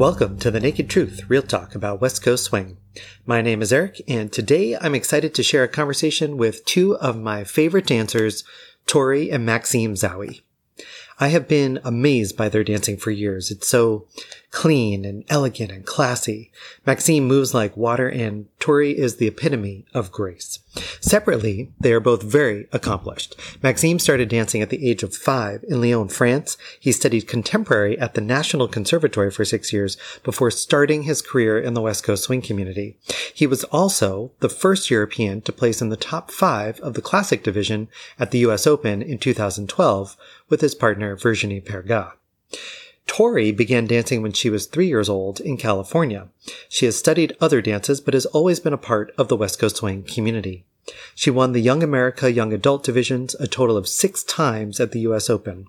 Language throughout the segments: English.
Welcome to The Naked Truth, real talk about West Coast swing. My name is Eric, and today I'm excited to share a conversation with two of my favorite dancers, Torri and Maxime Zzaoui. I have been amazed by their dancing for years. It's so clean and elegant and classy. Maxime moves like water and Torri is the epitome of grace. Separately, they are both very accomplished. Maxime started dancing at the age of five in Lyon, France. He studied contemporary at the National Conservatory for six years before starting his career in the West Coast swing community. He was also the first European to place in the top five of the classic division at the US Open in 2012 with his partner Virginie Perga. Torri began dancing when she was three years old in California. She has studied other dances, but has always been a part of the West Coast Swing community. She won the Young America Young Adult divisions a total of six times at the U.S. Open.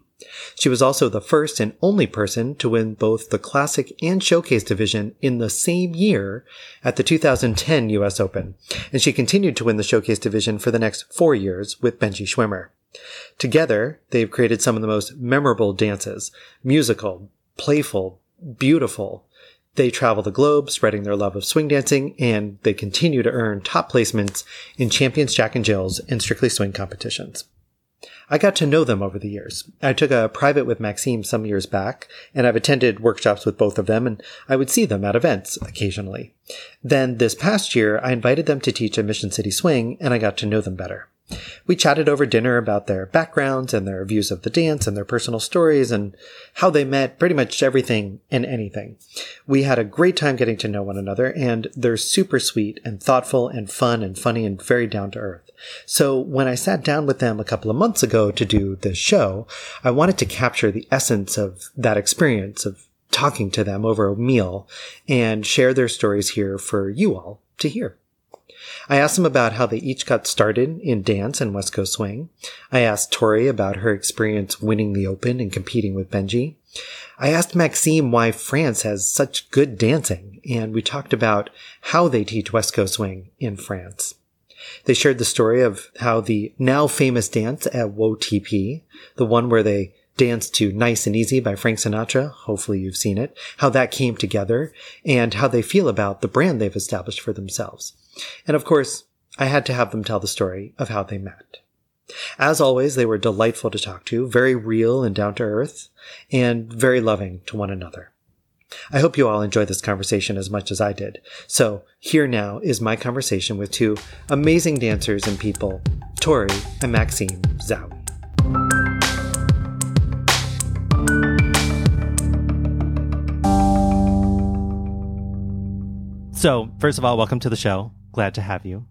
She was also the first and only person to win both the Classic and Showcase division in the same year at the 2010 U.S. Open, and she continued to win the Showcase division for the next four years with Benji Schwimmer. Together, they've created some of the most memorable dances, musical, playful, beautiful. They travel the globe spreading their love of swing dancing and they continue to earn top placements in Champions Jack and Jill's and Strictly Swing competitions. I got to know them over the years. I took a private with Maxime some years back, and I've attended workshops with both of them, and I would see them at events occasionally. Then this past year, I invited them to teach at Mission City Swing, and I got to know them better. We chatted over dinner about their backgrounds and their views of the dance and their personal stories and how they met, pretty much everything and anything. We had a great time getting to know one another and they're super sweet and thoughtful and fun and funny and very down to earth. So when I sat down with them a couple of months ago to do this show, I wanted to capture the essence of that experience of talking to them over a meal and share their stories here for you all to hear. I asked them about how they each got started in dance and West Coast swing. I asked Torri about her experience winning the Open and competing with Benji. I asked Maxime why France has such good dancing, and we talked about how they teach West Coast swing in France. They shared the story of how the now famous dance at WOTP, the one where they danced to Nice and Easy by Frank Sinatra, hopefully you've seen it, how that came together, and how they feel about the brand they've established for themselves. And of course, I had to have them tell the story of how they met. As always, they were delightful to talk to, very real and down to earth, and very loving to one another. I hope you all enjoyed this conversation as much as I did. So here now is my conversation with two amazing dancers and people, Torri and Maxime Zzaoui. So, first of all, welcome to the show. Glad to have you.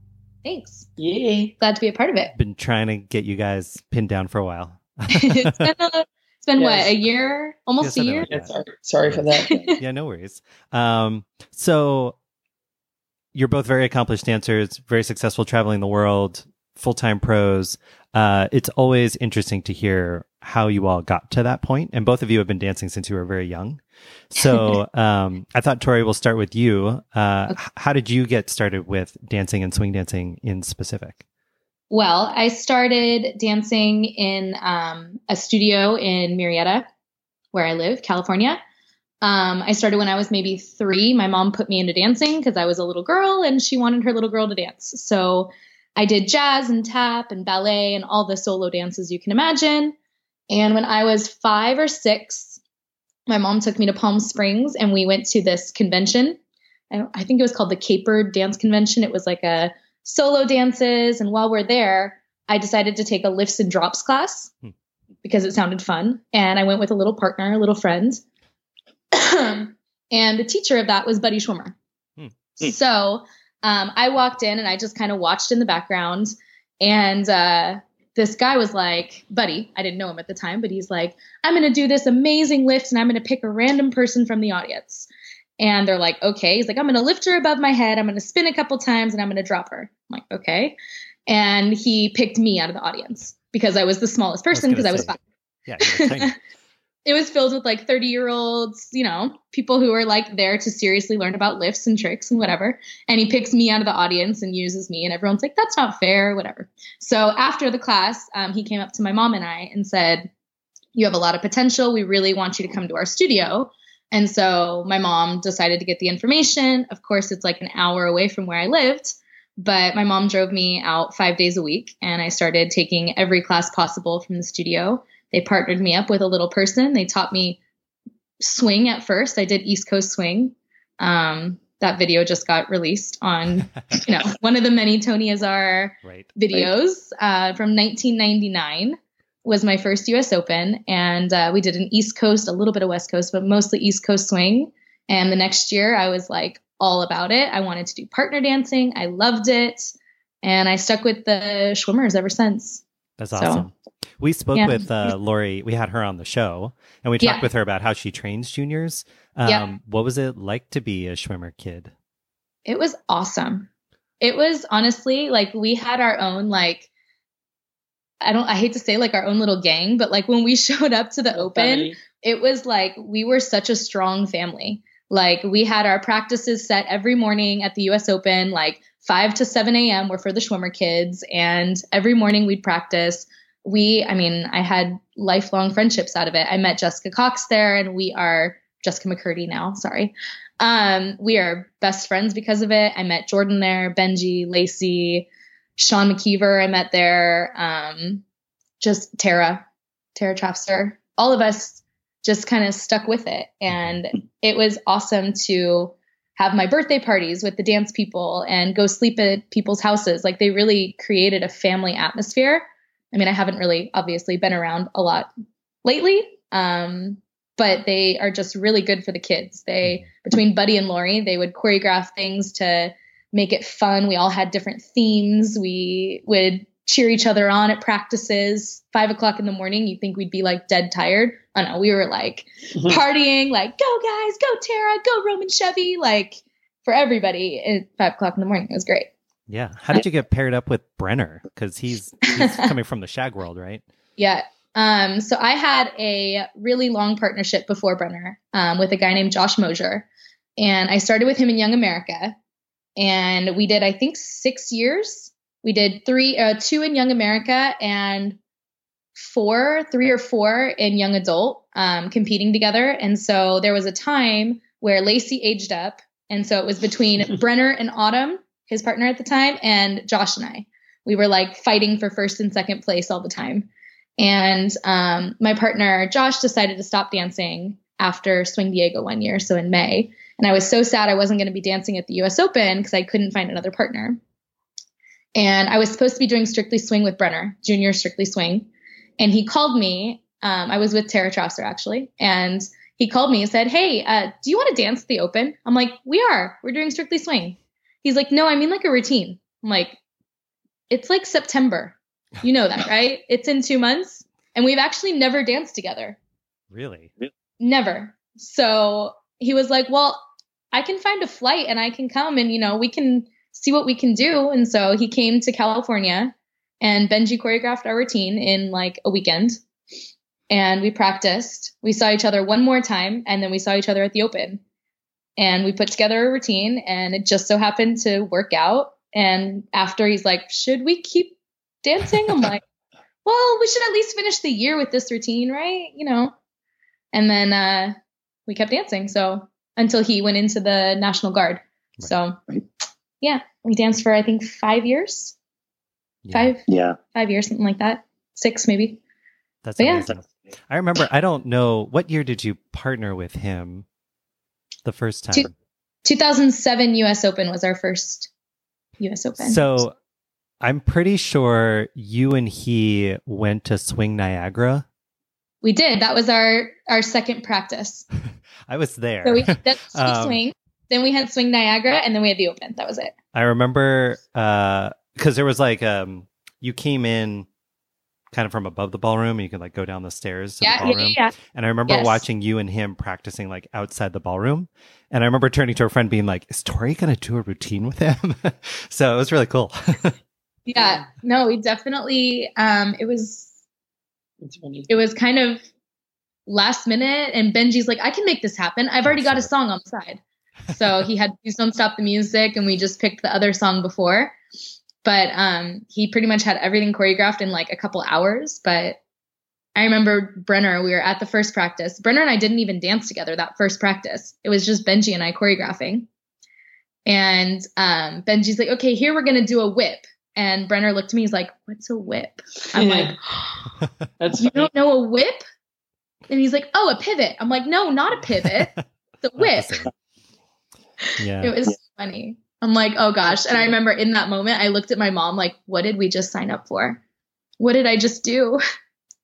Thanks. Yay. Glad to be a part of it. Been trying to get you guys pinned down for a while. it's been, a, it's been yes. what, a year? Almost yes, a year? Yeah, sorry, sorry for that. yeah, no worries. Um, so you're both very accomplished dancers, very successful traveling the world, full time pros. Uh, it's always interesting to hear how you all got to that point. And both of you have been dancing since you were very young. So um, I thought, Torri, we'll start with you. Uh, okay. How did you get started with dancing and swing dancing in specific? Well, I started dancing in um, a studio in Murrieta, where I live, California. Um, I started when I was maybe three. My mom put me into dancing because I was a little girl and she wanted her little girl to dance. So I did jazz and tap and ballet and all the solo dances you can imagine. And when I was five or six, my mom took me to Palm Springs and we went to this convention. I, I think it was called the Caper Dance Convention. It was like a solo dances. And while we're there, I decided to take a lifts and drops class hmm. because it sounded fun. And I went with a little partner, a little friend. and the teacher of that was Buddy Schwimmer. Hmm. So um, I walked in and I just kind of watched in the background. And uh, this guy was like, Buddy, I didn't know him at the time, but he's like, I'm going to do this amazing lift and I'm going to pick a random person from the audience. And they're like, okay. He's like, I'm going to lift her above my head. I'm going to spin a couple times and I'm going to drop her. I'm like, okay. And he picked me out of the audience because I was the smallest person because I was, I was five. Yeah, it was filled with like 30 year olds, you know, people who are like there to seriously learn about lifts and tricks and whatever. And he picks me out of the audience and uses me, and everyone's like, that's not fair, whatever. So after the class, um, he came up to my mom and I and said, You have a lot of potential. We really want you to come to our studio. And so my mom decided to get the information. Of course, it's like an hour away from where I lived, but my mom drove me out five days a week and I started taking every class possible from the studio. They partnered me up with a little person. They taught me swing at first. I did East Coast swing. Um, that video just got released on, you know, one of the many Tony Azar right. videos uh, from 1999 was my first U.S. Open, and uh, we did an East Coast, a little bit of West Coast, but mostly East Coast swing. And the next year, I was like all about it. I wanted to do partner dancing. I loved it, and I stuck with the Schwimmers ever since. That's awesome. So, we spoke yeah. with uh, Lori. We had her on the show, and we talked yeah. with her about how she trains juniors. Um, yeah. What was it like to be a Schwimmer kid? It was awesome. It was honestly like we had our own like I don't I hate to say like our own little gang, but like when we showed up to the open, Funny. it was like we were such a strong family. Like we had our practices set every morning at the US Open, like 5 to 7 a.m. were for the Schwimmer kids. And every morning we'd practice. We, I mean, I had lifelong friendships out of it. I met Jessica Cox there, and we are Jessica McCurdy now, sorry. Um, we are best friends because of it. I met Jordan there, Benji, Lacey, Sean McKeever, I met there. Um, just Tara, Tara Trafzer. All of us just kind of stuck with it. And it was awesome to have my birthday parties with the dance people and go sleep at people's houses. Like they really created a family atmosphere. I mean, I haven't really obviously been around a lot lately, um, but they are just really good for the kids. They, between Buddy and Lori, they would choreograph things to make it fun. We all had different themes. We would cheer each other on at practices. Five o'clock in the morning, you think we'd be like dead tired. I know we were like mm-hmm. partying, like go guys, go Tara, go Roman Chevy, like for everybody at five o'clock in the morning. It was great. Yeah. How did you get paired up with Brennar? Because he's he's coming from the Shag world, right? Yeah. Um, so I had a really long partnership before Brennar um, with a guy named Josh Mosier. And I started with him in Young America and we did I think six years. We did three, uh, two in Young America and four, three or four in Young Adult, um, competing together. And so there was a time where Lacey aged up, and so it was between Brennar and Autumn, his partner at the time, and Josh and I. We were like fighting for first and second place all the time. And um, my partner Josh decided to stop dancing after Swing Diego one year, so in May. And I was so sad I wasn't going to be dancing at the US Open because I couldn't find another partner. And I was supposed to be doing Strictly Swing with Brennar, junior Strictly Swing. And he called me. Um, I was with Tara Trafzer actually. And he called me and said, Hey, uh, do you want to dance at the Open? I'm like, We are. We're doing Strictly Swing. He's like, No, I mean like a routine. I'm like, It's like September. You know that, right? It's in two months. And we've actually never danced together. Really? Never. So he was like, Well, I can find a flight and I can come and, you know, we can see what we can do. And so he came to California and Benji choreographed our routine in like a weekend. And we practiced. We saw each other one more time and then we saw each other at the open. And we put together a routine and it just so happened to work out. And after he's like, Should we keep dancing? I'm like, Well, we should at least finish the year with this routine, right? You know. And then uh we kept dancing. So until he went into the National Guard. Right. So, yeah, we danced for I think five years. Yeah. Five, yeah, five years, something like that. Six, maybe. That's but amazing. Yeah. I remember. I don't know what year did you partner with him the first time. Two, 2007 U.S. Open was our first U.S. Open. So I'm pretty sure you and he went to Swing Niagara. We did. That was our our second practice. I was there. So we had um, swing. Then we had swing Niagara, and then we had the open. That was it. I remember because uh, there was like um, you came in kind of from above the ballroom, and you could like go down the stairs to yeah, the ballroom. Yeah, yeah. And I remember yes. watching you and him practicing like outside the ballroom. And I remember turning to a friend, being like, "Is Torri going to do a routine with him?" so it was really cool. yeah. No, we definitely. Um, it was. It was kind of last minute and Benji's like, I can make this happen. I've already got a song on the side. So he had to Don't Stop the Music and we just picked the other song before. But um he pretty much had everything choreographed in like a couple hours. But I remember Brennar, we were at the first practice. Brennar and I didn't even dance together that first practice. It was just Benji and I choreographing. And um, Benji's like, okay, here we're going to do a whip. And Brennar looked at me, he's like, what's a whip? I'm yeah. like, That's you funny. don't know a whip? And he's like, oh, a pivot. I'm like, no, not a pivot. The whip. yeah. It was yeah. funny. I'm like, oh gosh. And I remember in that moment, I looked at my mom like, what did we just sign up for? What did I just do?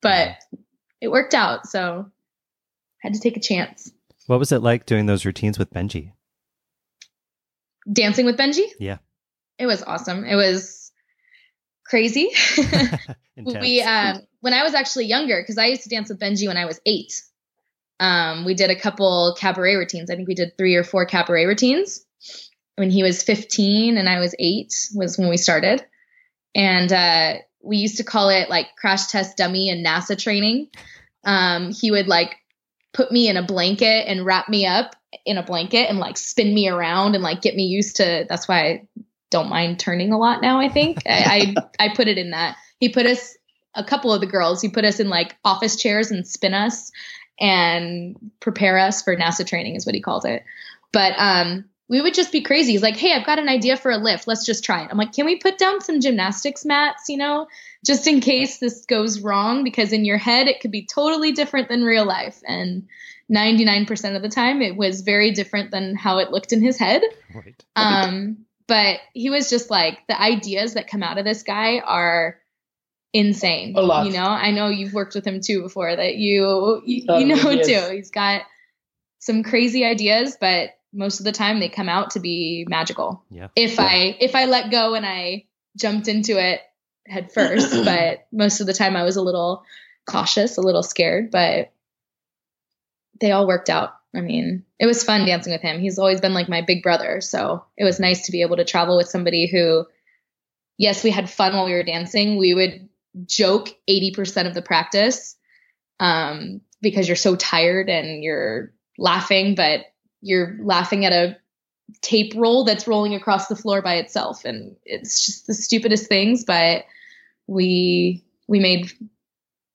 But it worked out. So I had to take a chance. What was it like doing those routines with Benji? Dancing with Benji? Yeah. It was awesome. It was crazy. we um when I was actually younger, because I used to dance with Benji when I was eight. Um, we did a couple cabaret routines. I think we did three or four cabaret routines when he was 15 and I was eight was when we started. And uh, we used to call it like crash test dummy and NASA training. Um, he would like put me in a blanket and wrap me up in a blanket and like spin me around and like get me used to. That's why I don't mind turning a lot now. I think I, I I put it in that. He put us a couple of the girls. He put us in like office chairs and spin us and prepare us for NASA training is what he called it. But um, we would just be crazy. He's like, hey, I've got an idea for a lift. Let's just try it. I'm like, can we put down some gymnastics mats, you know, just in case this goes wrong? Because in your head, it could be totally different than real life. And 99% of the time, it was very different than how it looked in his head. Right. Um, but he was just like, the ideas that come out of this guy are insane. A lot. You know, I know you've worked with him too before that you, you, um, you know, too. He's got some crazy ideas, but most of the time they come out to be magical. Yeah. If yeah. I if I let go and I jumped into it head first, but most of the time I was a little cautious, a little scared, but they all worked out. I mean, it was fun dancing with him. He's always been like my big brother, so it was nice to be able to travel with somebody who yes, we had fun while we were dancing. We would joke 80% of the practice um, because you're so tired and you're laughing, but you're laughing at a tape roll that's rolling across the floor by itself. And it's just the stupidest things but we we made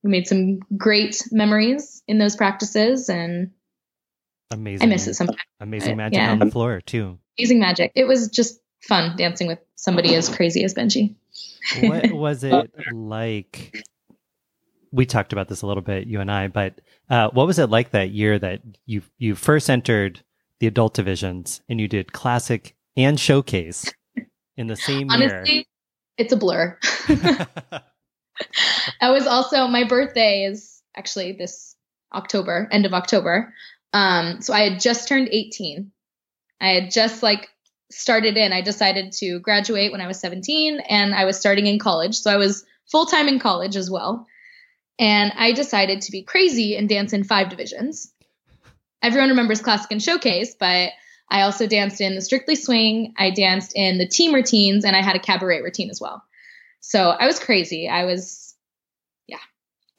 we made some great memories in those practices. And amazing. I miss it sometimes amazing magic yeah. on the floor too. Amazing magic. It was just fun dancing with somebody as crazy as benji. What was it like we talked about this a little bit you and i but uh, what was it like that year that you you first entered the adult divisions and you did classic and showcase in the same Honestly, year. It's a blur. I was also my birthday is actually this October, end of October. Um, so I had just turned 18. I had just like started in. I decided to graduate when I was 17 and I was starting in college. So I was full time in college as well. And I decided to be crazy and dance in five divisions everyone remembers Classic and Showcase, but I also danced in the Strictly Swing. I danced in the team routines, and I had a cabaret routine as well. So I was crazy. I was, yeah,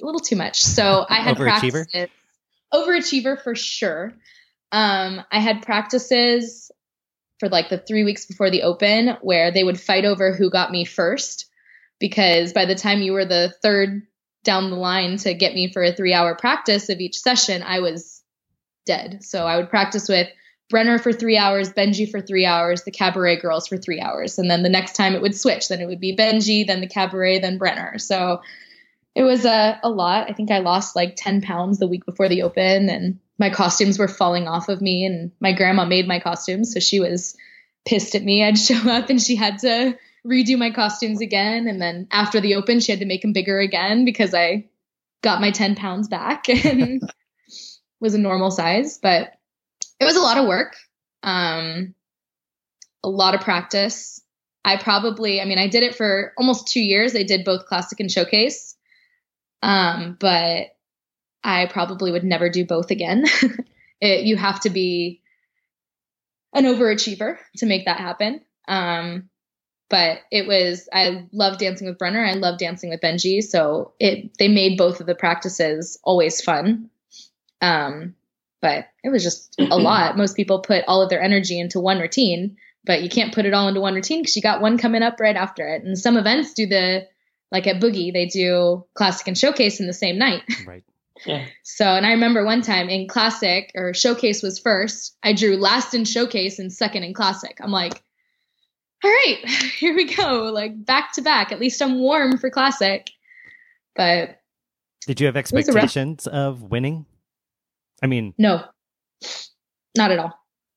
a little too much. So I had overachiever. practices. Overachiever for sure. Um, I had practices for like the three weeks before the open where they would fight over who got me first, because by the time you were the third down the line to get me for a three hour practice of each session, I was dead. So I would practice with Brennar for three hours, Benji for three hours, the cabaret girls for three hours. And then the next time it would switch. Then it would be Benji, then the cabaret, then Brennar. So it was a, a lot. I think I lost like 10 pounds the week before the open, and my costumes were falling off of me. And my grandma made my costumes. So she was pissed at me. I'd show up and she had to redo my costumes again. And then after the open, she had to make them bigger again because I got my 10 pounds back. And was a normal size, but it was a lot of work. Um, a lot of practice. I probably, I mean, I did it for almost two years. I did both classic and showcase. Um, but I probably would never do both again. it, you have to be an overachiever to make that happen. Um, but it was, I love dancing with Brennar. I love dancing with Benji. So it, they made both of the practices always fun. Um, but it was just a lot. Most people put all of their energy into one routine, but you can't put it all into one routine because you got one coming up right after it. And some events do the like at Boogie, they do classic and showcase in the same night. Right. Yeah. So, and I remember one time in classic or showcase was first. I drew last in showcase and second in classic. I'm like, all right, here we go. Like back to back. At least I'm warm for classic. But did you have expectations of winning? I mean, no, not at all.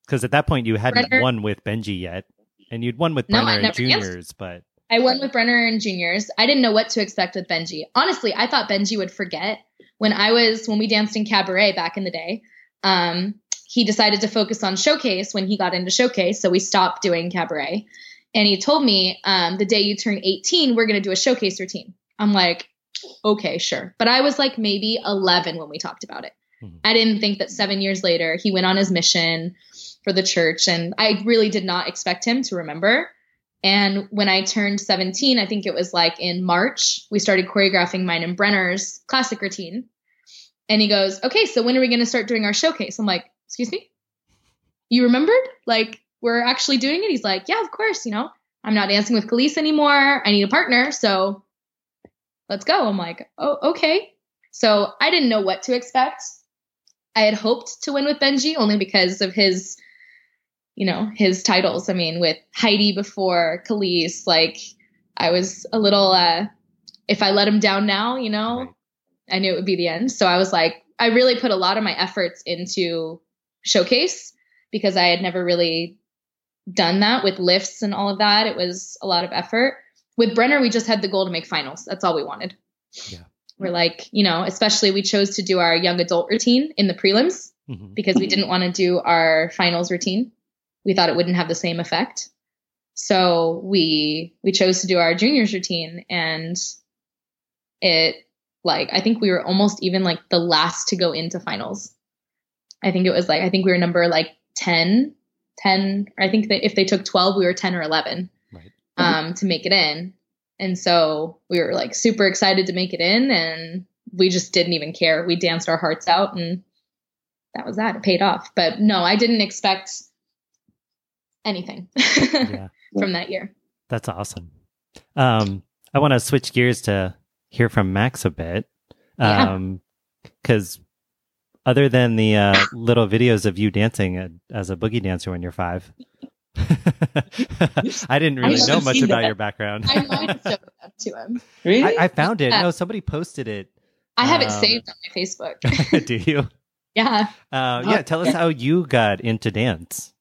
Because at that point you hadn't Brennar, won with Benji yet, and you'd won with Brennar no, and juniors, but I won with Brennar and juniors. I didn't know what to expect with Benji. Honestly, I thought Benji would forget when I was when we danced in cabaret back in the day. Um, he decided to focus on showcase when he got into showcase, so we stopped doing cabaret. And he told me, um, the day you turn 18, we're going to do a showcase routine. I'm like, okay, sure. But I was like maybe 11 when we talked about it. Mm-hmm. I didn't think that seven years later he went on his mission for the church, and I really did not expect him to remember. And when I turned 17, I think it was like in March, we started choreographing mine and Brennar's classic routine. And he goes, Okay, so when are we going to start doing our showcase? I'm like, Excuse me? You remembered? Like, we're actually doing it? He's like, Yeah, of course. You know, I'm not dancing with Khalees anymore. I need a partner. So let's go. I'm like, Oh, okay. So I didn't know what to expect. I had hoped to win with Benji only because of his you know, his titles. I mean, with Heidi before Khalees, like I was a little uh if I let him down now, you know, right. I knew it would be the end. So I was like, I really put a lot of my efforts into showcase because I had never really done that with lifts and all of that. It was a lot of effort. With Brennar, we just had the goal to make finals. That's all we wanted. Yeah. We're like, you know, especially we chose to do our young adult routine in the prelims mm-hmm. because we didn't want to do our finals routine we thought it wouldn't have the same effect. So we we chose to do our juniors routine and it like I think we were almost even like the last to go into finals. I think it was like I think we were number like 10 10 I think that if they took 12 we were 10 or 11 right. um to make it in. And so we were like super excited to make it in and we just didn't even care. We danced our hearts out and that was that. It paid off. But no, I didn't expect anything yeah. from that year. That's awesome. Um, I want to switch gears to hear from Max a bit. Um, because other than the uh, little videos of you dancing as a boogie dancer when you're five, I didn't really I know much about that. your background. I might have to him. Really? I, I found it. Yeah. No, somebody posted it. I have um, it saved on my Facebook. do you? Yeah. Uh, yeah. Tell us how you got into dance.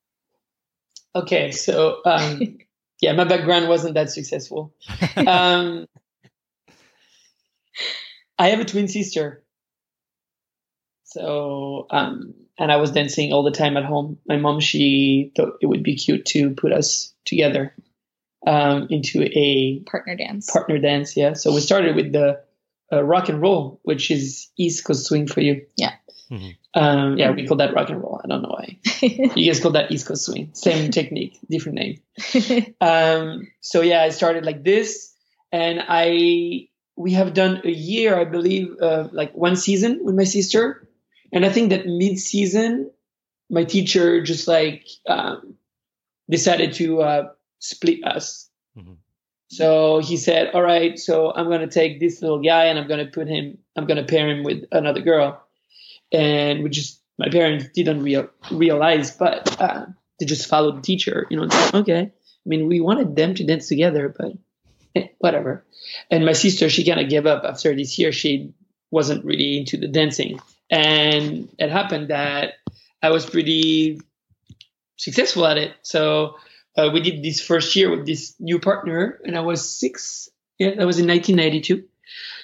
Okay, so um, yeah, my background wasn't that successful. Um, I have a twin sister, so um, and I was dancing all the time at home. My mom she thought it would be cute to put us together um, into a partner dance. Partner dance, yeah. So we started with the uh, rock and roll, which is East Coast swing for you. Yeah. Mm-hmm. Um, yeah, we call that rock and roll. I don't know why. you guys call that East Coast swing. Same technique, different name. Um, so yeah, I started like this, and I we have done a year, I believe, uh, like one season with my sister, and I think that mid season, my teacher just like um, decided to uh, split us. Mm-hmm. So he said, "All right, so I'm gonna take this little guy and I'm gonna put him, I'm gonna pair him with another girl." and we just my parents didn't real, realize, but uh, they just followed the teacher. You know, okay. I mean, we wanted them to dance together, but whatever. And my sister, she kind of gave up after this year. She wasn't really into the dancing, and it happened that I was pretty successful at it. So uh, we did this first year with this new partner, and I was six. Yeah, that was in 1992.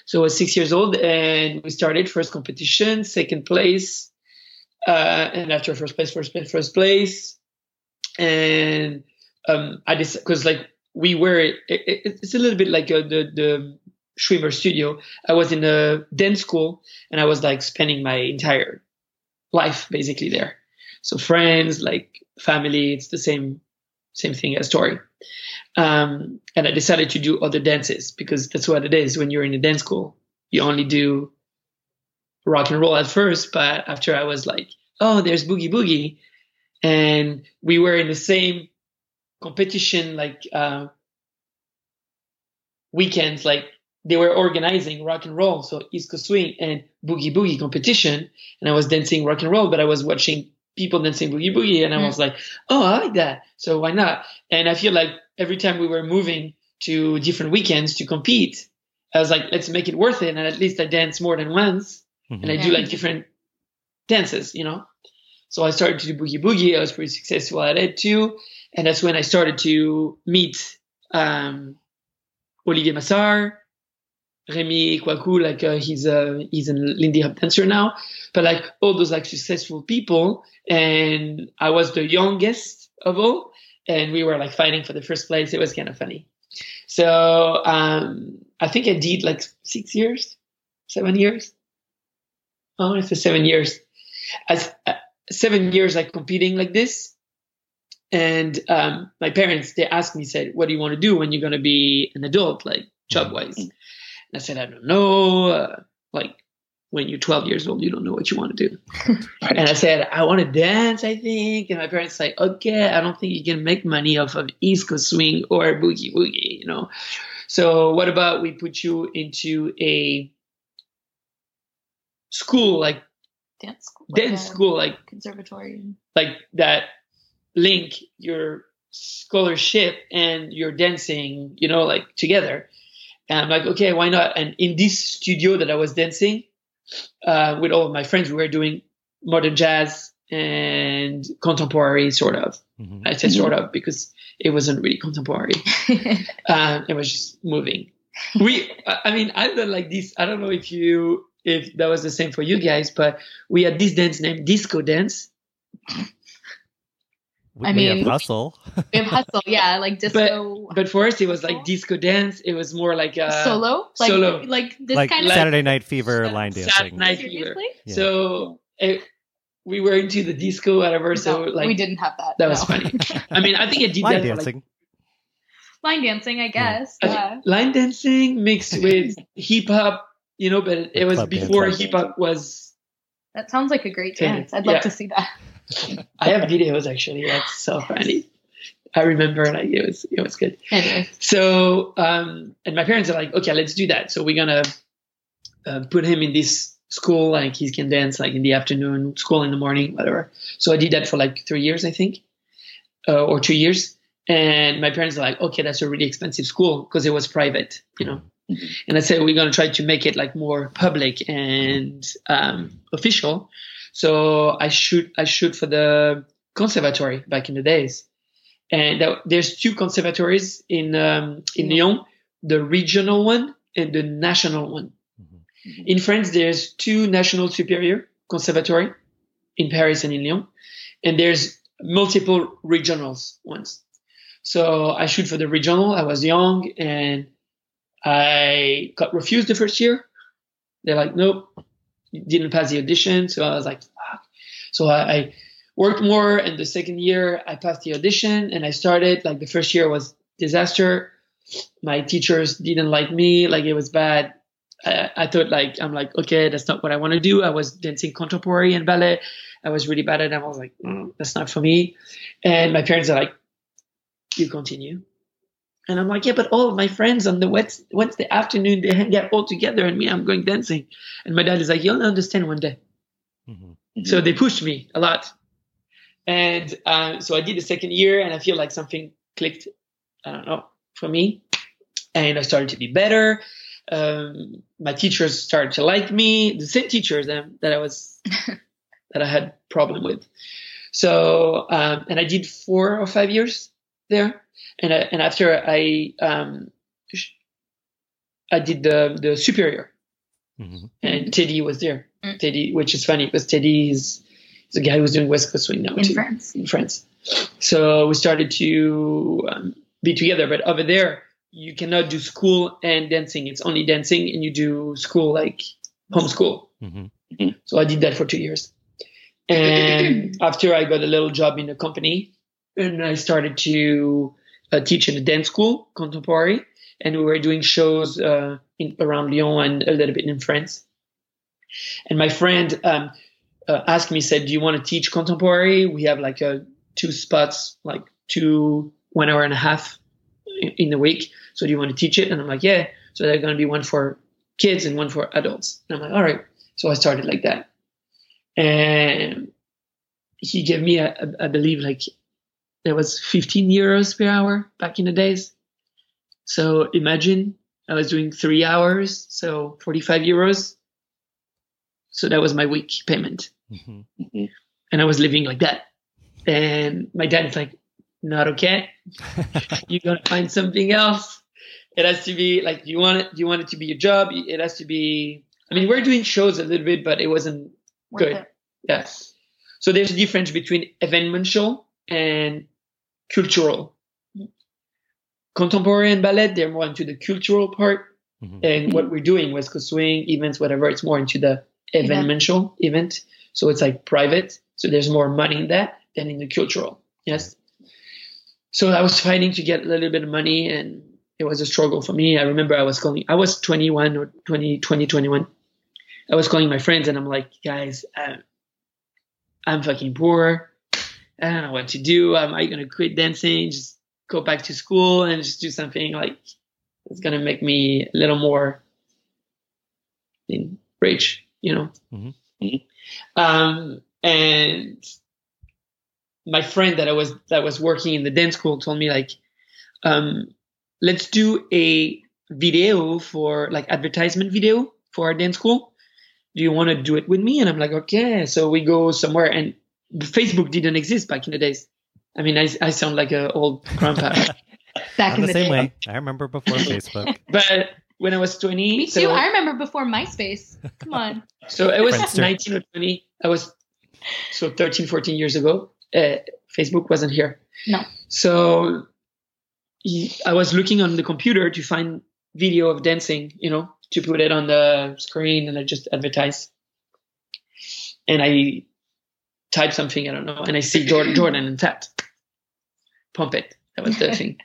So I was six years old and we started first competition, second place, uh, and after first place, first place, first place. And um, I just, cause like we were, it, it, it's a little bit like uh, the, the Schwimmer studio. I was in a dance school and I was like spending my entire life basically there. So friends, like family, it's the same, same thing as Torri. Um, and I decided to do other dances because that's what it is when you're in a dance school. You only do rock and roll at first, but after I was like, oh, there's boogie boogie, and we were in the same competition like uh, weekends, like they were organizing rock and roll, so East Coast Swing and Boogie Boogie competition, and I was dancing rock and roll, but I was watching people dancing Boogie Boogie, and I was like, oh, I like that, so why not? And I feel like every time we were moving to different weekends to compete, I was like, let's make it worth it, and at least I dance more than once, mm-hmm. and I do like different dances, you know. So I started to do Boogie Boogie. I was pretty successful at it too, and that's when I started to meet um, Olivier Massart, Remy Kouakou, like uh, he's a he's a Lindy Hop dancer now, but like all those like successful people, and I was the youngest of all, and we were like fighting for the first place. It was kind of funny. So um, I think I did like six years, seven years. Oh, it's seven years. As uh, seven years like competing like this, and um, my parents they asked me said, "What do you want to do when you're going to be an adult, like job wise?" And I said, I don't know. Uh, like when you're 12 years old, you don't know what you want to do. right. And I said, I want to dance, I think. And my parents like, okay, I don't think you can make money off of East Coast swing or boogie woogie, you know. So what about we put you into a school like dance school, dance like school like conservatory, like that link your scholarship and your dancing, you know, like together. And I'm like, okay, why not? And in this studio that I was dancing uh, with all of my friends, we were doing modern jazz and contemporary, sort of. Mm-hmm. I said sort of because it wasn't really contemporary. um, it was just moving. We, I mean, I've done like this. I don't know if you, if that was the same for you guys, but we had this dance named disco dance. I mean, have hustle. we have hustle, yeah, like disco. But, but for us, it was like disco dance. It was more like a solo, like, solo, like this like kind of Saturday Night Fever line dancing. Saturday Night Fever. Yeah. So it, we were into the disco, whatever. So no, like we didn't have that. That no. was funny. I mean, I think it did line that dancing. Like, line dancing, I guess. Yeah. Yeah. Line dancing mixed with hip hop, you know, but it, it was before hip hop was. That sounds like a great dance. I'd love to see that. I have videos actually. That's so funny. I remember like it was it was good. Anyway. So um, and my parents are like, okay, let's do that. So we're gonna uh, put him in this school, like he can dance like in the afternoon, school in the morning, whatever. So I did that for like three years, I think, uh, or two years. And my parents are like, okay, that's a really expensive school because it was private, you know. Mm-hmm. And I said we're gonna try to make it like more public and um, official. So I shoot I shoot for the conservatory back in the days, and there's two conservatories in um, in Lyon, the regional one and the national one. Mm-hmm. In France, there's two national superior conservatory in Paris and in Lyon, and there's multiple regionals ones. So I shoot for the regional. I was young and I got refused the first year. They're like, nope, didn't pass the audition. So I was like, Fuck. so I, I, worked more. And the second year, I passed the audition and I started. Like the first year was disaster. My teachers didn't like me. Like it was bad. I, I thought like I'm like okay, that's not what I want to do. I was dancing contemporary and ballet. I was really bad at it. I was like, mm, that's not for me. And my parents are like, you continue. And I'm like, yeah, but all of my friends on the Wednesday afternoon, they hang out all together and me, I'm going dancing. And my dad is like, you'll understand one day. Mm-hmm. So they pushed me a lot. And uh, so I did the second year and I feel like something clicked, I don't know, for me. And I started to be better. Um, my teachers started to like me, the same teachers um, that I was, that I had problem with. So, um, and I did four or five years there and I, and after I um, I did the the superior, mm-hmm. and Teddy was there. Mm-hmm. Teddy, which is funny because Teddy is, is a guy who's doing West Coast Swing now in too, France. In France, so we started to um, be together. But over there, you cannot do school and dancing. It's only dancing, and you do school like homeschool. Mm-hmm. mm-hmm. So I did that for two years, and after I got a little job in a company, and I started to uh, teach in a dance school, contemporary, and we were doing shows uh, in, around Lyon and a little bit in France. And my friend um, uh, asked me, said, "Do you want to teach contemporary? We have like a, two spots, like two one hour and a half in, in the week. So do you want to teach it?" And I'm like, "Yeah." So there's going to be one for kids and one for adults. And I'm like, all right. So I started like that. And he gave me, a, a, I believe, like there was 15 euros per hour back in the days. So imagine I was doing three hours, so 45 euros. So that was my week payment. Mm-hmm. mm-hmm. And I was living like that. And my dad's like, not okay. You're going to find something else. It has to be like, you want it, you want it to be a job. It has to be, I mean, we're doing shows a little bit, but it wasn't Worth good. It. Yes. So there's a difference between eventual and cultural. Contemporary and ballet, they're more into the cultural part. Mm-hmm. And what we're doing, West Coast Swing, events, whatever, it's more into the eventual yeah. event. So it's like private. So there's more money in that than in the cultural. Yes. So I was fighting to get a little bit of money and it was a struggle for me. I remember I was calling, I was 21 or 20, 20, 21. I was calling my friends and I'm like, guys, uh, I'm fucking poor. I don't know what to do. Am I going to quit dancing? Just go back to school and just do something like it's going to make me a little more rich, you know? Mm-hmm. Um, and my friend that I was, that was working in the dance school told me like, um, let's do a video for like advertisement video for our dance school. Do you want to do it with me? And I'm like, okay. So we go somewhere and Facebook didn't exist back in the days. I mean, I, I sound like an old grandpa. back in the, the same day. way. I remember before Facebook. but when I was 20. Me too. So, I remember before MySpace. Come on. So it was Friendster. 19 or 20. I was so 13, 14 years ago. Uh, Facebook wasn't here. No. So I was looking on the computer to find video of dancing, you know, to put it on the screen and I just advertise. And I type something, I don't know, and I see Jordan, Jordan and Tat. Pump it. That was the thing.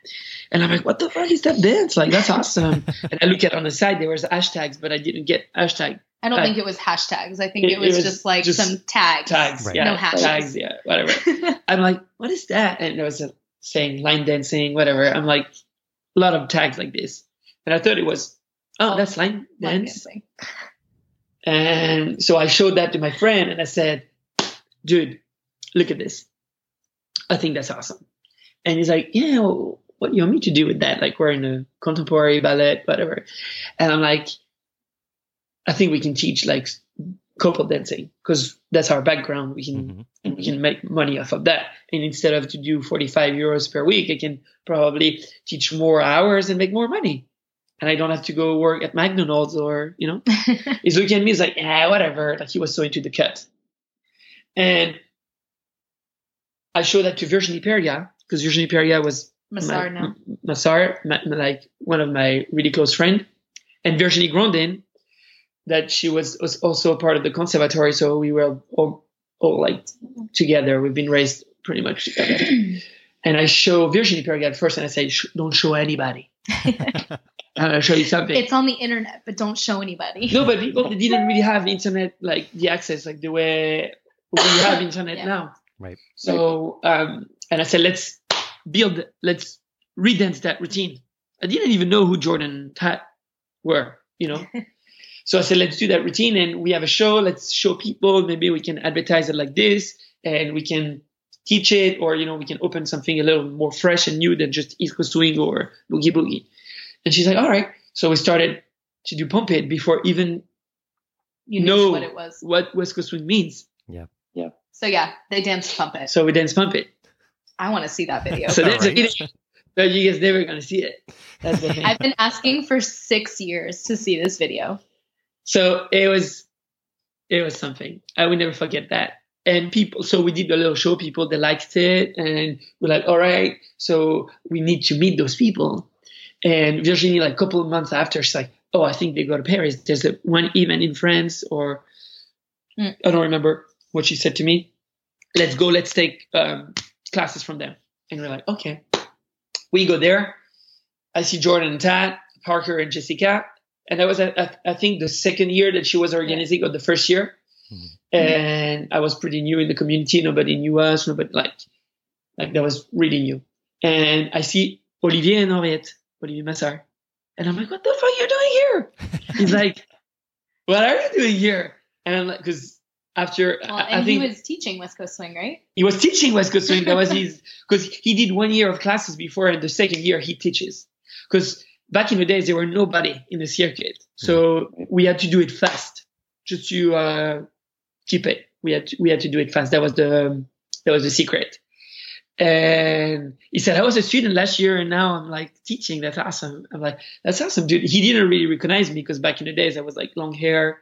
And I'm like, what the fuck is that dance? Like, that's awesome. and I look at on the side, there was hashtags, but I didn't get hashtag. I don't uh, think it was hashtags. I think it, it, was, it was, just like just some tags. Tags, right. yeah. No hashtags. Tags, yeah, whatever. I'm like, what is that? And there was a saying line dancing, whatever. I'm like, a lot of tags like this. And I thought it was, oh, that's line, line dance. Dancing. And so I showed that to my friend and I said, dude, look at this. I think that's awesome. And he's like, yeah, well, what do you want me to do with that? Like we're in a contemporary ballet, whatever. And I'm like, I think we can teach like couple dancing because that's our background. We can mm-hmm. we can make money off of that. And instead of to do 45 euros per week, I can probably teach more hours and make more money. And I don't have to go work at McDonald's or, you know, he's looking at me, he's like, yeah, whatever. Like he was so into the cut. And I showed that to Virginie Perga because Virginie Perga was Massar my, now. Massar, my, like one of my really close friend, and Virginie Grondin, that she was, was also part of the conservatory. So we were all, all like together. We've been raised pretty much together. and I show Virginie Perga at first, and I say, don't show anybody. I'm gonna show you something. It's on the internet, but don't show anybody. no, but people didn't really have internet like the access like the way we have internet yeah. now. Right. So, um, and I said, let's build, let's redance that routine. I didn't even know who Jordan Tat were, you know. so I said, let's do that routine, and we have a show. Let's show people. Maybe we can advertise it like this, and we can teach it, or you know, we can open something a little more fresh and new than just East Coast Swing or Boogie Boogie. And she's like, all right. So we started to do Pump It before even you know what it was, what West Coast Swing means. Yeah. Yeah. So yeah, they dance pump it. So we dance pump it. I want to see that video. so there's right. a video, but you guys never gonna see it. That's the thing. I've been asking for six years to see this video. So it was, it was something. I will never forget that. And people, so we did a little show. People they liked it, and we're like, all right, so we need to meet those people. And Virginie, like a couple of months after, she's like, oh, I think they go to Paris. There's a one event in France, or mm. I don't remember what she said to me. Let's go. Let's take um, classes from them. And we're like, okay. We go there. I see Jordan and Tat, Parker and Jessica. And that was, I, I think, the second year that she was organizing, or the first year. Mm-hmm. And I was pretty new in the community. Nobody knew us. Nobody like, like that was really new. And I see Olivier and Henriette, Olivier Massart. And I'm like, what the fuck are you doing here? He's like, what are you doing here? And I'm like, because after well, I, I think he was teaching West Coast Swing, right? He was teaching West Coast Swing. That was his because he did one year of classes before, and the second year he teaches. Because back in the days there were nobody in the circuit, so we had to do it fast just to uh, keep it. We had to, we had to do it fast. That was the that was the secret. And he said, I was a student last year and now I'm like teaching. That's awesome. I'm like, that's awesome, dude. He didn't really recognize me because back in the days I was like long hair,